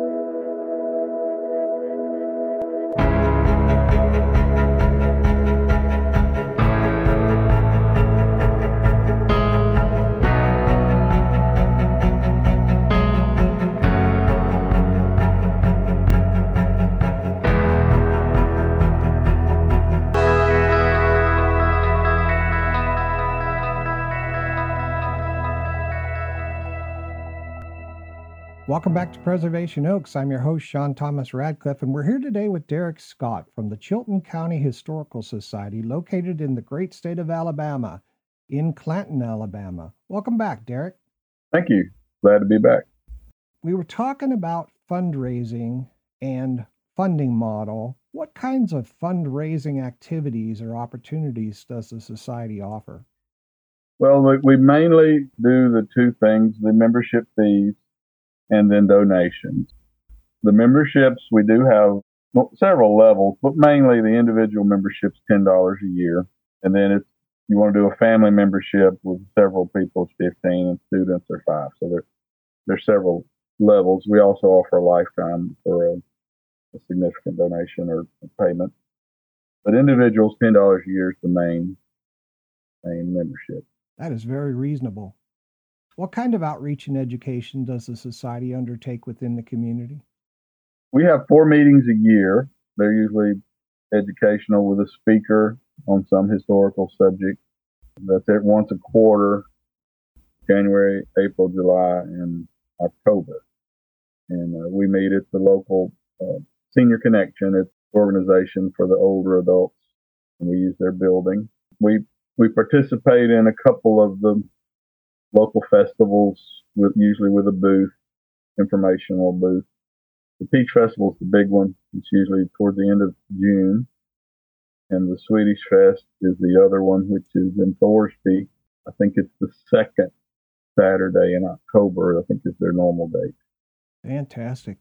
Welcome back to Preservation Oaks. I'm your host, Sean Thomas Radcliffe, and we're here today with Derek Scott from the Chilton County Historical Society, located in the great state of Alabama, in Clanton, Alabama. Welcome back, Derek. Thank you. Glad to be back. We were talking about fundraising and funding model. What kinds of fundraising activities or opportunities does the society offer? Well, we, we mainly do the two things the membership fees and then donations. The memberships, we do have several levels, but mainly the individual membership's $10 a year. And then if you want to do a family membership with several people, it's 15 and students are five. So there, there's several levels. We also offer a lifetime for a, a significant donation or payment. But individuals, $10 a year is the main, main membership. That is very reasonable. What kind of outreach and education does the society undertake within the community? We have four meetings a year. They're usually educational with a speaker on some historical subject. That's at once a quarter, January, April, July, and October. And uh, we meet at the local uh, Senior Connection. It's an organization for the older adults, and we use their building. We we participate in a couple of the local festivals with usually with a booth, informational booth. The Peach Festival is the big one. It's usually toward the end of June. And the Swedish Fest is the other one, which is in Thorsby. I think it's the second Saturday in October. I think is their normal date. Fantastic.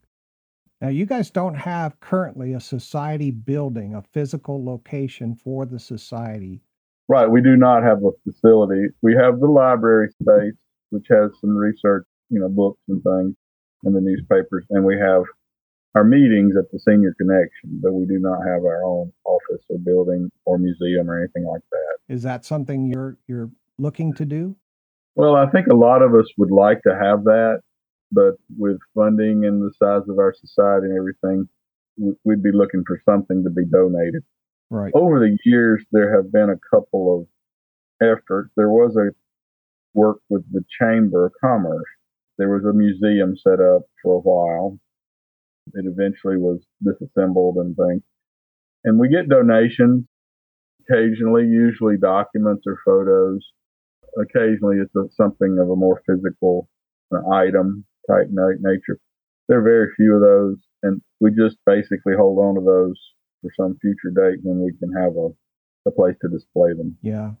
Now, you guys don't have currently a society building, a physical location for the society. Right. We do not have a facility. We have the library space, which has some research, you know, books and things and the newspapers. And we have our meetings at the Senior Connection, but we do not have our own office or building or museum or anything like that. Is that something you're you're looking to do? Well, I think a lot of us would like to have that, but with funding and the size of our society and everything, we'd be looking for something to be donated. Right. Over the years, there have been a couple of efforts. there was a work with the Chamber of Commerce. There was a museum set up for a while. It eventually was disassembled and things. And we get donations occasionally, usually documents or photos. Occasionally, it's a, something of a more physical item type nature. There are very few of those, and we just basically hold on to those for some future date when we can have a, a place to display them. Yeah.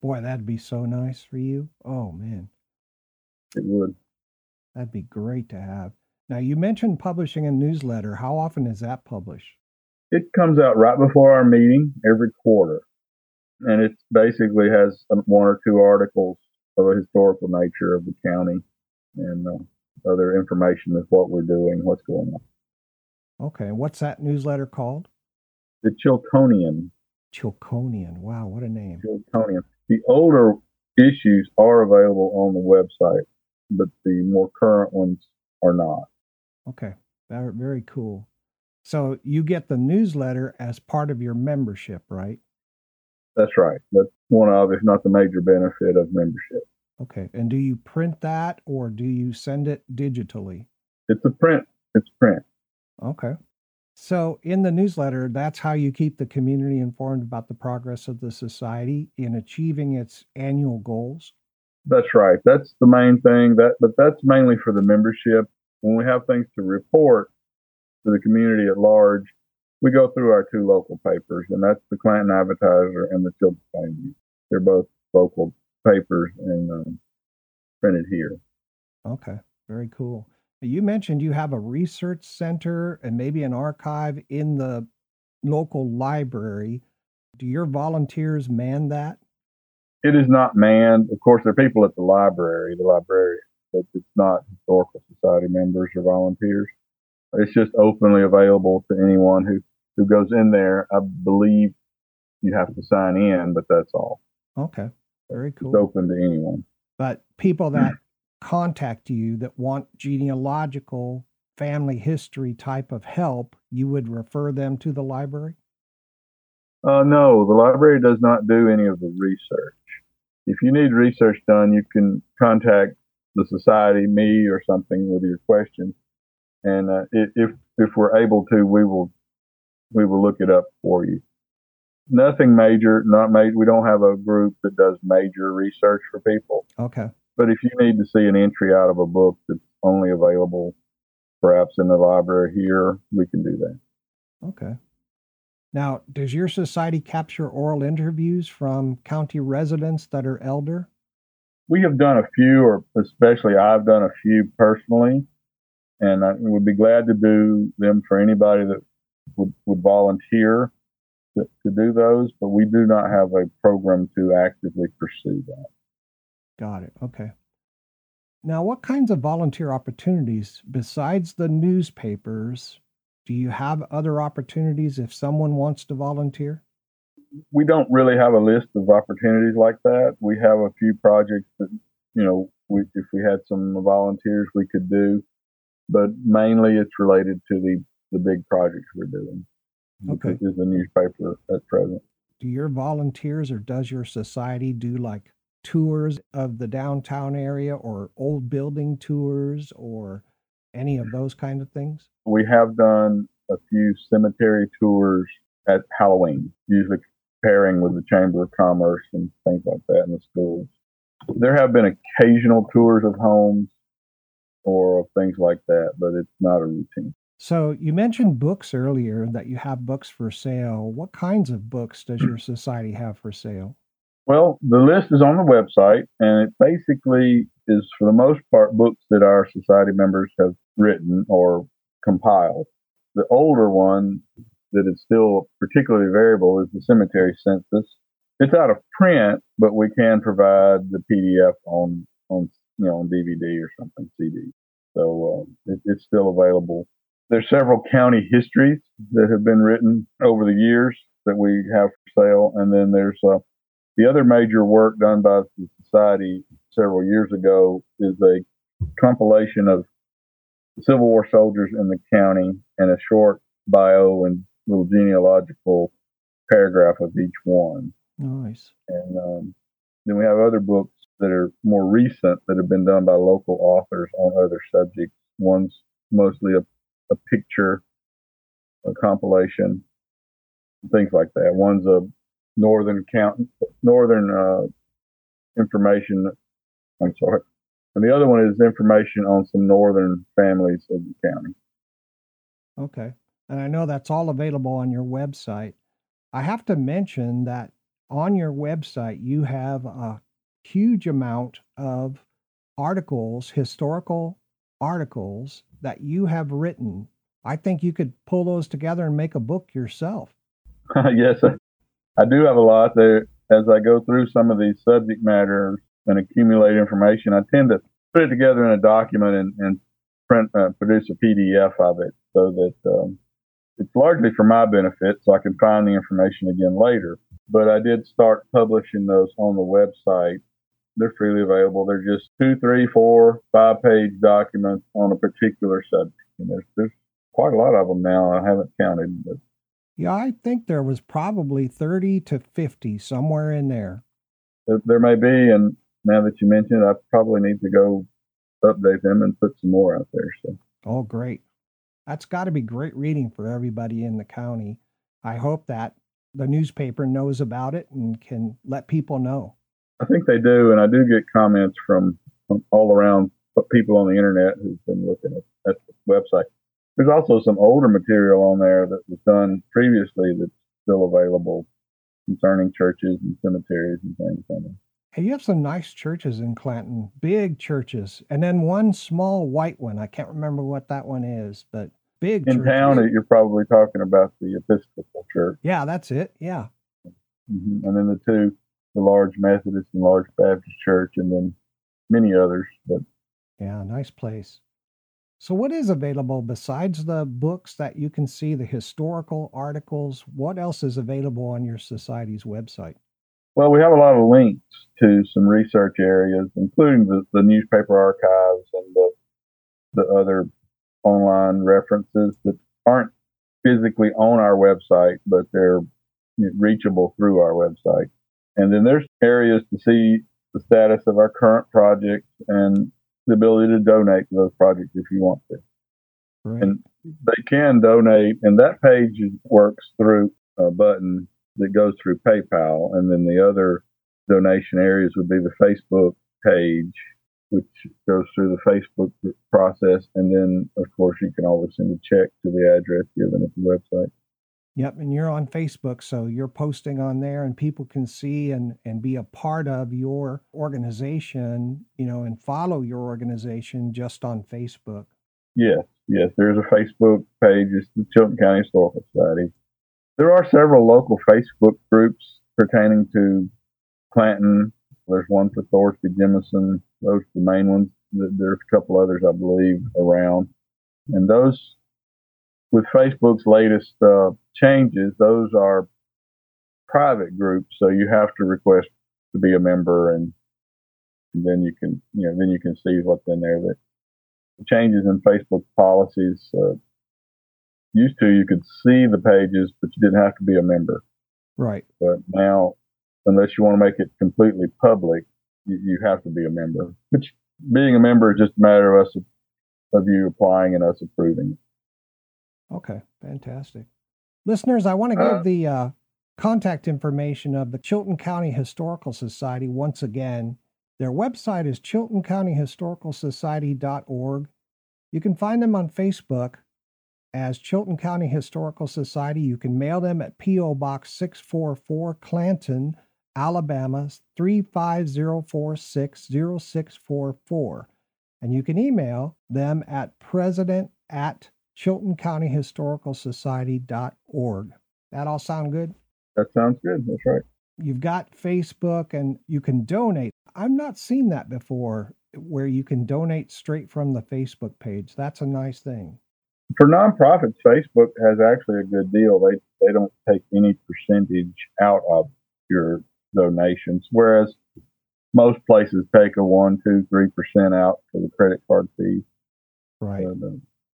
Boy, that'd be so nice for you. Oh, man. It would. That'd be great to have. Now, you mentioned publishing a newsletter. How often is that published? It comes out right before our meeting every quarter. And it basically has one or two articles of a historical nature of the county and uh, other information of what we're doing, what's going on. Okay. What's that newsletter called? The Chilconian. Chilconian. Wow, what a name. Chilconian. The older issues are available on the website, but the more current ones are not. Okay. Very, very cool. So you get the newsletter as part of your membership, right? That's right. That's one of, if not the major benefit of membership. Okay. And do you print that or do you send it digitally? It's a print. It's print. Okay. So in the newsletter, that's how you keep the community informed about the progress of the society in achieving its annual goals. That's right. That's the main thing. That but that's mainly for the membership. When we have things to report to the community at large, we go through our two local papers, and that's the Clanton Advertiser and the Children's Plainview. They're both local papers and um, printed here. Okay, very cool. You mentioned you have a research center and maybe an archive in the local library. Do your volunteers man that? It is not manned. Of course, there are people at the library, the librarian, but it's not historical society members or volunteers. It's just openly available to anyone who, who goes in there. I believe you have to sign in, but that's all. Okay. Very cool. It's open to anyone. But people hmm. that contact you that want genealogical family history type of help, you would refer them to the library? Uh, no, the library does not do any of the research. If you need research done, you can contact the society, me, or something with your questions. And uh, if if we're able to, we will we will look it up for you. Nothing major, not made. We don't have a group that does major research for people. Okay. But if you need to see an entry out of a book that's only available perhaps in the library here, we can do that. Okay. Now, does your society capture oral interviews from county residents that are elder? We have done a few, or especially I've done a few personally, and I would be glad to do them for anybody that would, would volunteer to, to do those, but we do not have a program to actively pursue that. Got it. Okay. Now, what kinds of volunteer opportunities besides the newspapers do you have other opportunities if someone wants to volunteer? We don't really have a list of opportunities like that. We have a few projects that, you know, we, if we had some volunteers, we could do, but mainly it's related to the, the big projects we're doing. Okay. Is the newspaper at present. Do your volunteers or does your society do like tours of the downtown area or old building tours or any of those kind of things? We have done a few cemetery tours at Halloween, usually pairing with the Chamber of Commerce and things like that in the schools. There have been occasional tours of homes or of things like that, but it's not a routine. So you mentioned books earlier that you have books for sale. What kinds of books does your society have for sale? Well, the list is on the website, and it basically is, for the most part, books that our society members have written or compiled. The older one that is still particularly variable is the cemetery census. It's out of print, but we can provide the PDF on on you know on DVD or something CD. So uh, it, it's still available. There's several county histories that have been written over the years that we have for sale, and then there's uh, the other major work done by the society several years ago is a compilation of Civil War soldiers in the county and a short bio and little genealogical paragraph of each one. Nice. And um, Then we have other books that are more recent that have been done by local authors on other subjects. One's mostly a, a picture, a compilation, things like that. One's a northern count, northern uh, information. I'm sorry, and the other one is information on some northern families of the county. Okay. And I know that's all available on your website. I have to mention that on your website, you have a huge amount of articles, historical articles that you have written. I think you could pull those together and make a book yourself. yes, I do have a lot there. As I go through some of these subject matters and accumulate information, I tend to put it together in a document and, and print, uh, produce a PDF of it so that um, it's largely for my benefit so I can find the information again later. But I did start publishing those on the website. They're freely available. They're just two, three, four, five page documents on a particular subject. And there's, there's quite a lot of them now. I haven't counted, but Yeah, I think there was probably 30 to 50 somewhere in there. there, there may be. And now that you mention it, I probably need to go update them and put some more out there. So Oh, great. That's got to be great reading for everybody in the county. I hope that the newspaper knows about it and can let people know. I think they do, and I do get comments from, from all around people on the internet who've been looking at, at the website. There's also some older material on there that was done previously that's still available concerning churches and cemeteries and things on there. Hey, you have some nice churches in Clanton, big churches, and then one small white one. I can't remember what that one is, but big In churches. town, you're probably talking about the Episcopal Church, Yeah, that's it. Yeah. hmm and then the two, the large Methodist and large Baptist Church, and then many others. But Yeah, nice place. So, what is available besides the books that you can see, the historical articles? What else is available on your society's website? Well, we have a lot of links to some research areas, including the, the newspaper archives and the the other online references that aren't physically on our website, but they're reachable through our website. And then there's areas to see the status of our current projects and the ability to donate to those projects if you want to. Right. And they can donate, and that page works through a button that goes through PayPal, and then the other donation areas would be the Facebook page, which goes through the Facebook process, and then of course you can always send a check to the address given at the website. Yep, and you're on Facebook, so you're posting on there, and people can see and and be a part of your organization, you know, and follow your organization just on Facebook. Yes, yes, there's a Facebook page. It's the Chilton County Historical Society. There are several local Facebook groups pertaining to Clanton. There's one for Thorsby, Jemison. Those are the main ones. There's a couple others, I believe, around. And those, with Facebook's latest uh, changes, those are private groups. So you have to request to be a member, and, and then you can, you know, then you can see what's in there. That the changes in Facebook policies. Uh, used to, you could see the pages, but you didn't have to be a member. Right. But now, unless you want to make it completely public, you, you have to be a member. Which being a member is just a matter of us of you applying and us approving. Okay, fantastic. Listeners, I want to give Uh, the uh, contact information of the Chilton County Historical Society once again. Their website is chiltoncountyhistoricalsociety.org. You can find them on Facebook as Chilton County Historical Society. You can mail them at P.O. Box 644, Clanton, Alabama 350460644. And you can email them at president at chiltoncountyhistoricalsociety.org. That all sound good? That sounds good. That's right. You've got Facebook and you can donate. I've not seen that before where you can donate straight from the Facebook page. That's a nice thing. For nonprofits, Facebook has actually a good deal. They they don't take any percentage out of your donations, whereas most places take a one, two, three percent out for the credit card fees. Right. But, uh,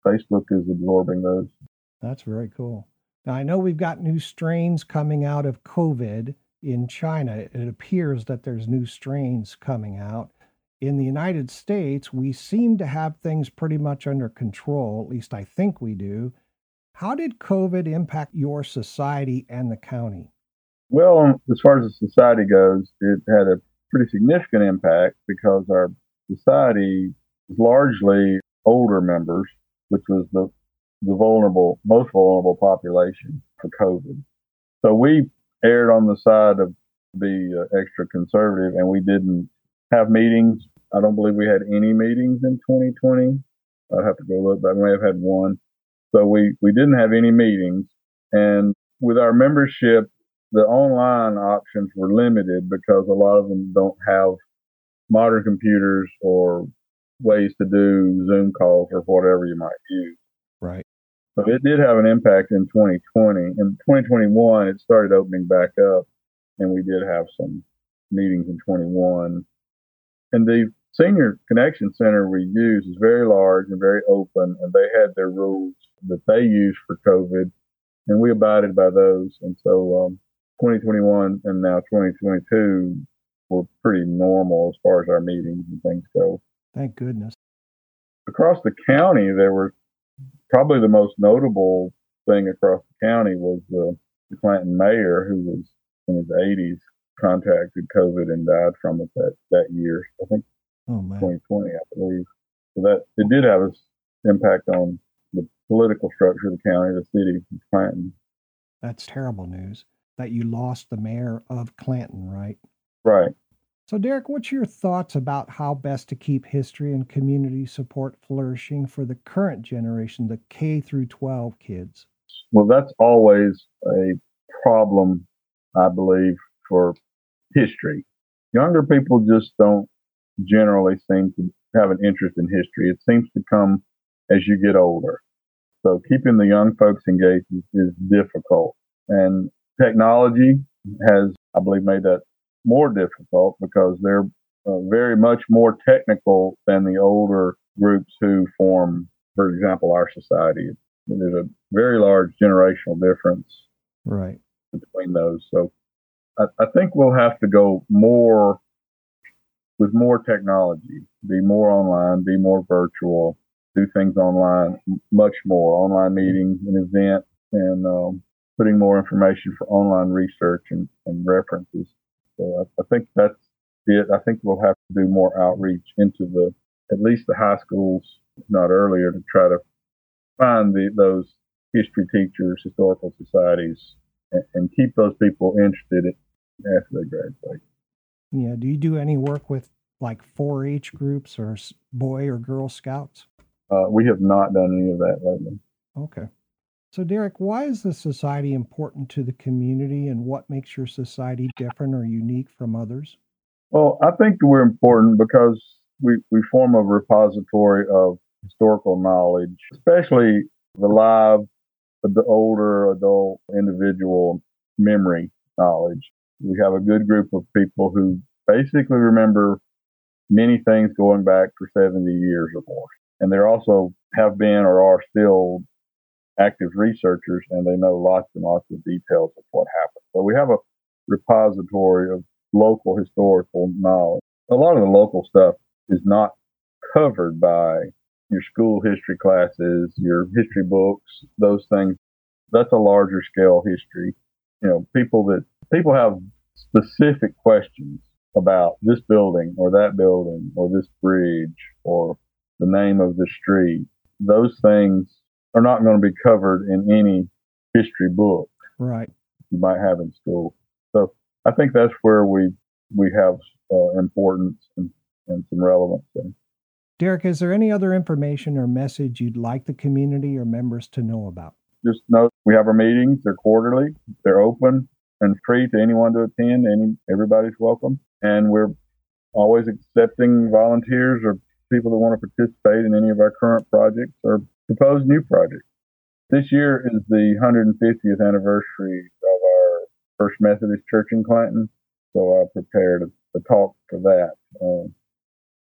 Facebook is absorbing those. That's very cool. Now, I know we've got new strains coming out of COVID, in China, it appears that there's new strains coming out. In the United States, we seem to have things pretty much under control, at least I think we do. How did COVID impact your society and the county? Well, as far as the society goes, it had a pretty significant impact because our society is largely older members, which was the, the vulnerable, most vulnerable population for COVID. So we erred on the side of the uh, extra conservative and we didn't have meetings. I don't believe we had any meetings in 2020. I'd have to go look, but I may have had one. So we, we didn't have any meetings. And with our membership, the online options were limited because a lot of them don't have modern computers or ways to do Zoom calls or whatever you might use. Right. So it did have an impact in 2020. In 2021, it started opening back up, and we did have some meetings in 21. And the Senior Connection Center we use is very large and very open, and they had their rules that they use for COVID, and we abided by those. And so um, 2021 and now 2022 were pretty normal as far as our meetings and things go. Thank goodness. Across the county, there were probably the most notable thing across the county was uh, the, the Clanton mayor who was in his 80s contacted COVID and died from it that, that year. I think oh, 2020, I believe. So that it did have an impact on the political structure of the county, the city of Clanton. That's terrible news that you lost the mayor of Clanton, right? Right. So, Derek, what's your thoughts about how best to keep history and community support flourishing for the current generation, the K through 12 kids? Well, that's always a problem, I believe, for history. Younger people just don't generally seem to have an interest in history. It seems to come as you get older. So keeping the young folks engaged is, difficult. And technology has, I believe, made that more difficult because they're uh, very much more technical than the older groups who form, for example, our society. There's a very large generational difference right between those. So I, I think we'll have to go more with more technology, be more online, be more virtual, do things online much more, online meetings, and event, and um, putting more information for online research and, and references. So I, I, think that's it. I think we'll have to do more outreach into the at least the high schools, if not earlier, to try to find the, those history teachers, historical societies, and, and keep those people interested after they graduate. Yeah. Do you do any work with like 4-H groups or Boy or Girl Scouts? Uh, we have not done any of that lately. Okay. So, Derek, why is the society important to the community and what makes your society different or unique from others? Well, I think we're important because we, we form a repository of historical knowledge, especially the live, of the older adult individual memory knowledge. We have a good group of people who basically remember many things going back for 70 years or more. And there also have been or are still active researchers and they know lots and lots of details of what happened. So we have a repository of local historical knowledge. A lot of the local stuff is not covered by your school history classes, your history books, those things. That's a larger scale history. You know, people that people have specific questions about this building or that building or this bridge or the name of the street. Those things are not going to be covered in any history book. Right. You might have in school. So I think that's where we we have uh, importance and, and some relevance. Derek, is there any other information or message you'd like the community or members to know about? Just know we have our meetings. They're quarterly. They're open and free to anyone to attend. Any everybody's welcome, and we're always accepting volunteers or people that want to participate in any of our current projects or proposed new project. This year is the 150th anniversary of our First Methodist Church in Clanton, so I prepared a, a talk for that. Uh,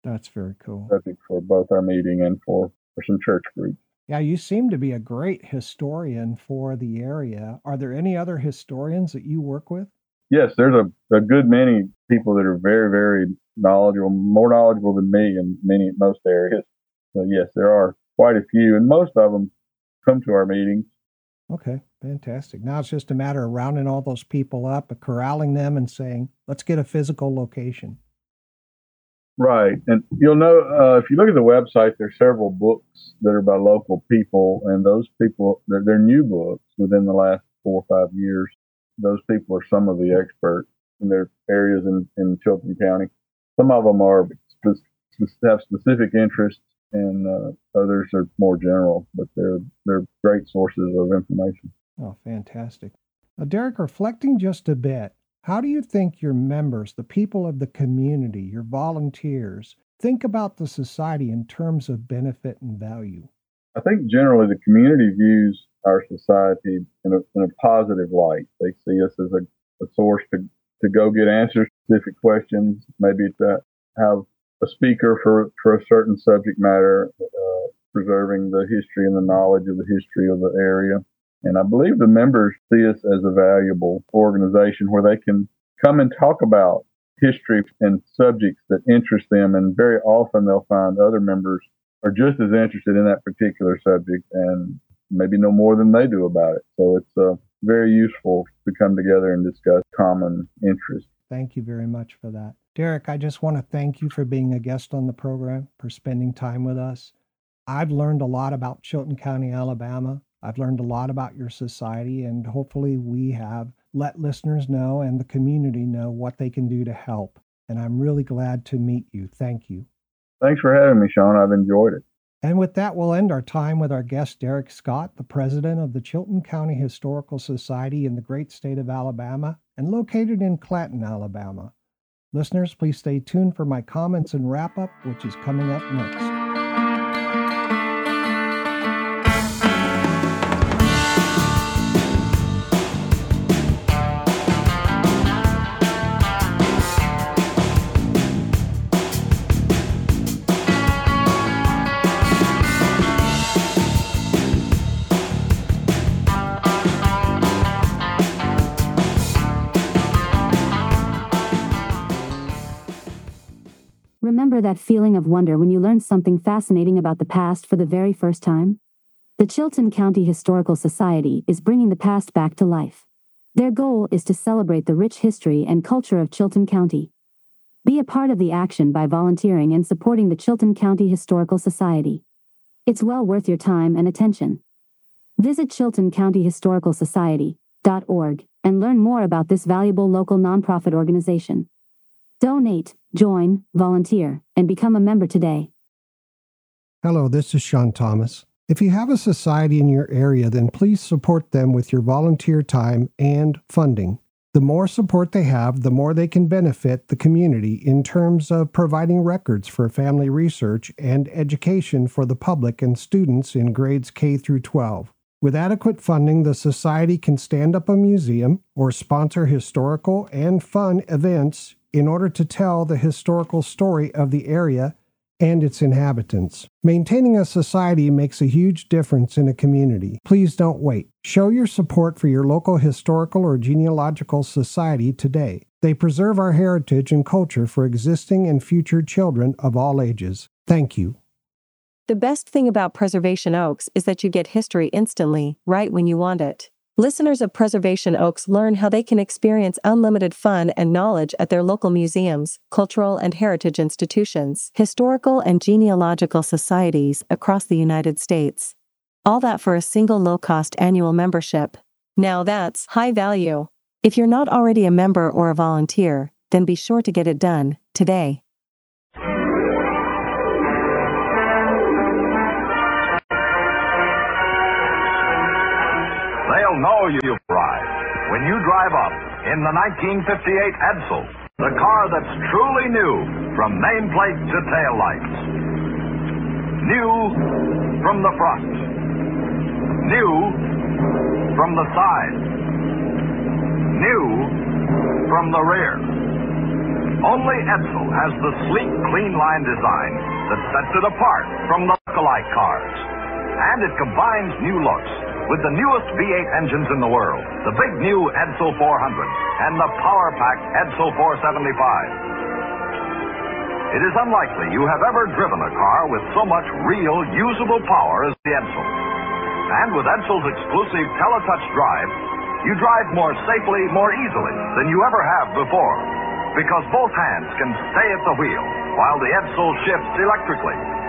That's very cool. Subject for both our meeting and for, for some church groups. Yeah, you seem to be a great historian for the area. Are there any other historians that you work with? yes, there's a, a good many people that are very, very knowledgeable, more knowledgeable than me in many most areas. So yes, there are quite a few, and most of them come to our meetings. Okay, fantastic. Now it's just a matter of rounding all those people up, corralling them, and saying, "Let's get a physical location." Right, and you'll know uh, if you look at the website, there's several books that are by local people, and those people they're, they're new books within the last four or five years. Those people are some of the experts in their areas in, in Chilton County. Some of them are have specific interests, and uh, others are more general, but they're they're great sources of information. Oh, fantastic! Now, Derek, reflecting just a bit, how do you think your members, the people of the community, your volunteers, think about the society in terms of benefit and value? I think generally the community views our society in a, in a positive light. They see us as a, a source to, to go get answers to specific questions, maybe to have a speaker for, for a certain subject matter, uh, preserving the history and the knowledge of the history of the area. And I believe the members see us as a valuable organization where they can come and talk about history and subjects that interest them. And very often they'll find other members are just as interested in that particular subject and maybe know more than they do about it. So it's uh, very useful to come together and discuss common interests. Thank you very much for that. Derek, I just want to thank you for being a guest on the program, for spending time with us. I've learned a lot about Chilton County, Alabama. I've learned a lot about your society, and hopefully, we have let listeners know and the community know what they can do to help. And I'm really glad to meet you. Thank you. Thanks for having me, Sean. I've enjoyed it. And with that, we'll end our time with our guest, Derek Scott, the president of the Chilton County Historical Society in the great state of Alabama and located in Clanton, Alabama. Listeners, please stay tuned for my comments and wrap up, which is coming up next. That feeling of wonder when you learn something fascinating about the past for the very first time? The Chilton County Historical Society is bringing the past back to life. Their goal is to celebrate the rich history and culture of Chilton County. Be a part of the action by volunteering and supporting the Chilton County Historical Society. It's well worth your time and attention. Visit Chilton County Historical Society.org and learn more about this valuable local nonprofit organization. Donate, join, volunteer, and become a member today. Hello, this is Sean Thomas. If you have a society in your area, then please support them with your volunteer time and funding. The more support they have, the more they can benefit the community in terms of providing records for family research and education for the public and students in grades K through 12. With adequate funding, the Society can stand up a museum or sponsor historical and fun events in order to tell the historical story of the area and its inhabitants. Maintaining a society makes a huge difference in a community. Please don't wait. Show your support for your local historical or genealogical society today. They preserve our heritage and culture for existing and future children of all ages. Thank you. The best thing about Preservation Oaks is that you get history instantly, right when you want it. Listeners of Preservation Oaks learn how they can experience unlimited fun and knowledge at their local museums, cultural and heritage institutions, historical and genealogical societies across the United States. All that for a single low cost annual membership. Now that's high value. If you're not already a member or a volunteer, then be sure to get it done today. Know you've arrived when you drive up in the 1958 Edsel, the car that's truly new from nameplate to tail lights. New from the front. New from the side. New from the rear. Only Edsel has the sleek, clean line design that sets it apart from the lookalike cars. And it combines new looks with the newest V8 engines in the world, the big new Edsel 400 and the power packed Edsel 475. It is unlikely you have ever driven a car with so much real, usable power as the Edsel. And with Edsel's exclusive Teletouch drive, you drive more safely, more easily than you ever have before. Because both hands can stay at the wheel while the Edsel shifts electrically.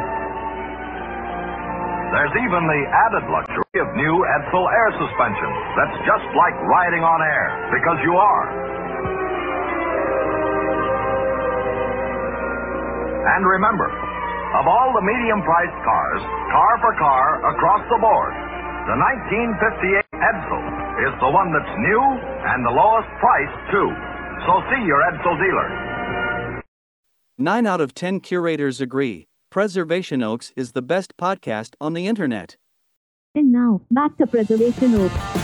There's even the added luxury of new Edsel air suspension that's just like riding on air, because you are. And remember, of all the medium priced cars, car for car, across the board, the 1958 Edsel is the one that's new and the lowest price, too. So see your Edsel dealer. Nine out of ten curators agree Preservation Oaks is the best podcast on the internet. And now, back to Preservation Oaks.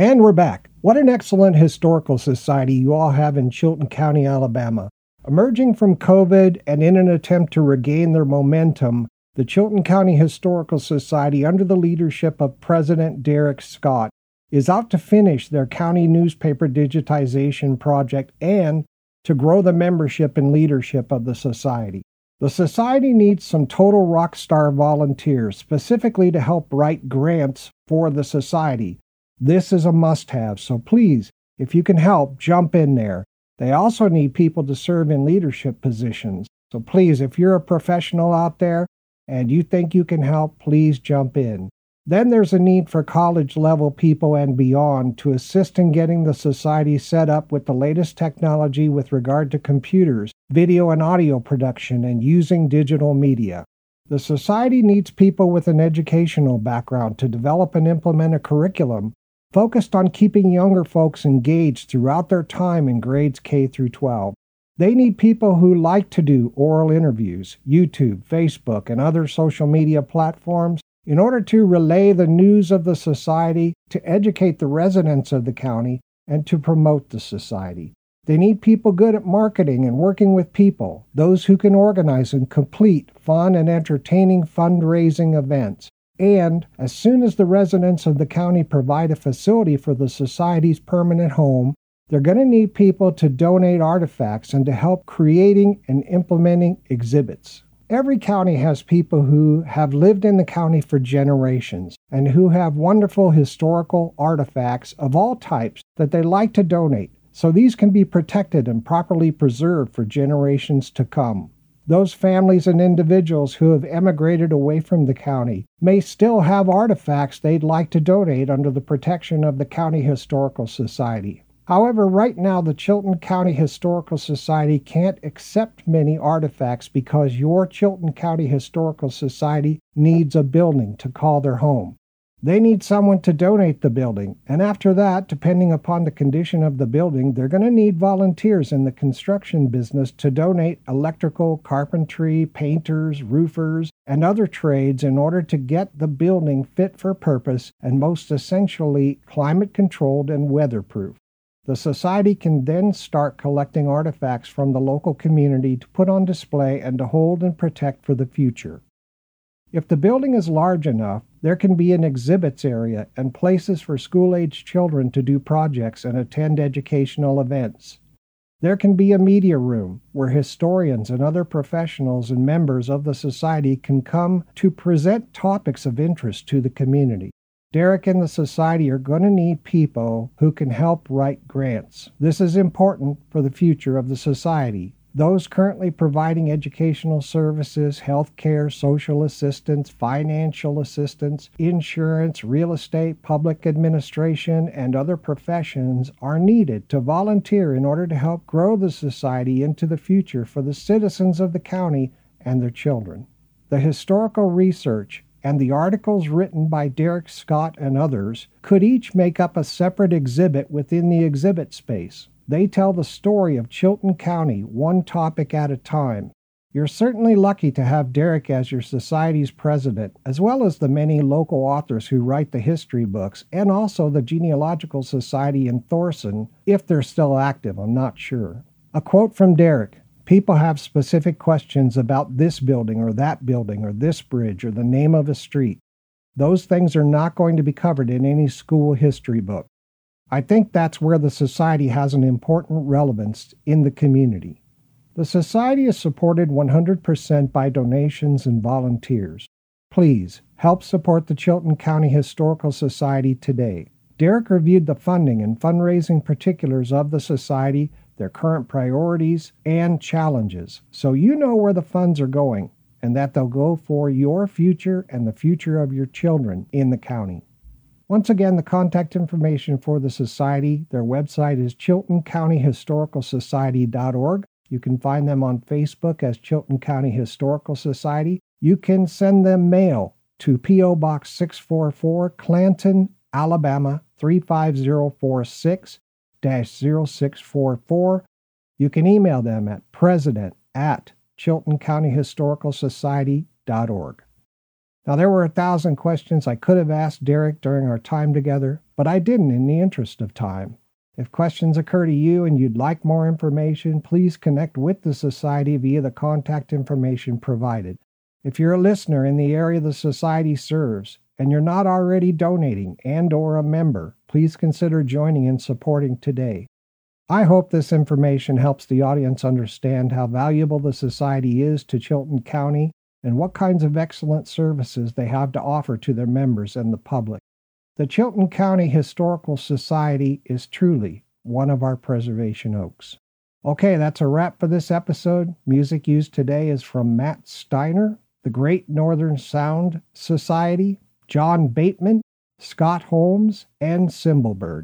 And we're back. What an excellent historical society you all have in Chilton County, Alabama. Emerging from COVID and in an attempt to regain their momentum, the Chilton County Historical Society, under the leadership of President Derek Scott, is out to finish their county newspaper digitization project and to grow the membership and leadership of the society. The society needs some total rock star volunteers, specifically to help write grants for the society. This is a must have, so please, if you can help, jump in there. They also need people to serve in leadership positions. So please, if you're a professional out there and you think you can help, please jump in. Then there's a need for college level people and beyond to assist in getting the society set up with the latest technology with regard to computers, video and audio production, and using digital media. The society needs people with an educational background to develop and implement a curriculum focused on keeping younger folks engaged throughout their time in grades K through 12. They need people who like to do oral interviews, YouTube, Facebook, and other social media platforms in order to relay the news of the society, to educate the residents of the county, and to promote the society. They need people good at marketing and working with people, those who can organize and complete fun and entertaining fundraising events, and as soon as the residents of the county provide a facility for the society's permanent home, they're going to need people to donate artifacts and to help creating and implementing exhibits. Every county has people who have lived in the county for generations and who have wonderful historical artifacts of all types that they like to donate, so these can be protected and properly preserved for generations to come. Those families and individuals who have emigrated away from the county may still have artifacts they'd like to donate under the protection of the County Historical Society. However, right now, the Chilton County Historical Society can't accept many artifacts because your Chilton County Historical Society needs a building to call their home. They need someone to donate the building, and after that, depending upon the condition of the building, they're going to need volunteers in the construction business to donate electrical, carpentry, painters, roofers, and other trades in order to get the building fit for purpose and most essentially climate controlled and weatherproof. The Society can then start collecting artifacts from the local community to put on display and to hold and protect for the future. If the building is large enough, there can be an exhibits area and places for school age children to do projects and attend educational events. There can be a media room where historians and other professionals and members of the society can come to present topics of interest to the community. Derek and the society are going to need people who can help write grants. This is important for the future of the society those currently providing educational services, health care, social assistance, financial assistance, insurance, real estate, public administration, and other professions are needed to volunteer in order to help grow the society into the future for the citizens of the county and their children. The historical research, and the articles written by Derek Scott and others could each make up a separate exhibit within the exhibit space. They tell the story of Chilton County, one topic at a time. You're certainly lucky to have Derek as your society's president, as well as the many local authors who write the history books, and also the Genealogical Society in Thorsby, if they're still active, I'm not sure. A quote from Derek People have specific questions about this building or that building or this bridge or the name of a street. Those things are not going to be covered in any school history book. I think that's where the Society has an important relevance in the community. The Society is supported 100% by donations and volunteers. Please help support the Chilton County Historical Society today. Derek reviewed the funding and fundraising particulars of the Society, their current priorities, and challenges, so you know where the funds are going and that they'll go for your future and the future of your children in the county. Once again, the contact information for the Society, their website is chiltoncountyhistoricalsociety.org. You can find them on Facebook as Chilton County Historical Society. You can send them mail to P.O. Box 644, Clanton, Alabama 35046 0644. You can email them at president at chiltoncountyhistoricalsociety.org. Now, there were a thousand questions I could have asked Derek during our time together, but I didn't in the interest of time. If questions occur to you and you'd like more information, please connect with the Society via the contact information provided. If you're a listener in the area the Society serves and you're not already donating and or a member, please consider joining and supporting today. I hope this information helps the audience understand how valuable the Society is to Chilton County and what kinds of excellent services they have to offer to their members and the public. The Chilton County Historical Society is truly one of our preservation oaks. Okay, that's a wrap for this episode. Music used today is from Matt Steiner, the Great Northern Sound Society, John Bateman, Scott Holmes, and Cymbalbird.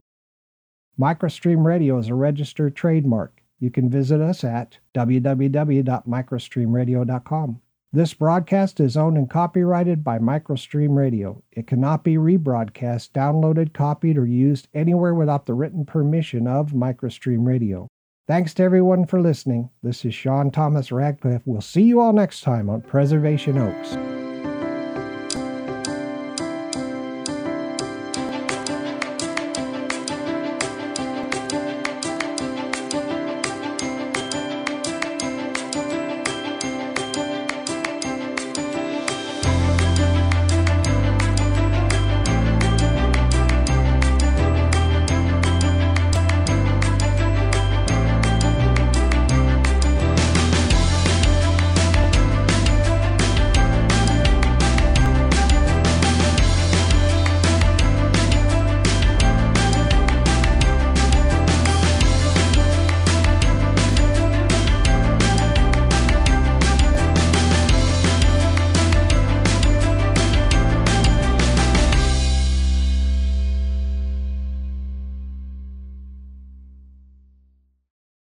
MicroStream Radio is a registered trademark. You can visit us at www.microstreamradio.com. This broadcast is owned and copyrighted by MicroStream Radio. It cannot be rebroadcast, downloaded, copied, or used anywhere without the written permission of MicroStream Radio. Thanks to everyone for listening. This is Sean Thomas Radcliffe. We'll see you all next time on Preservation Oaks.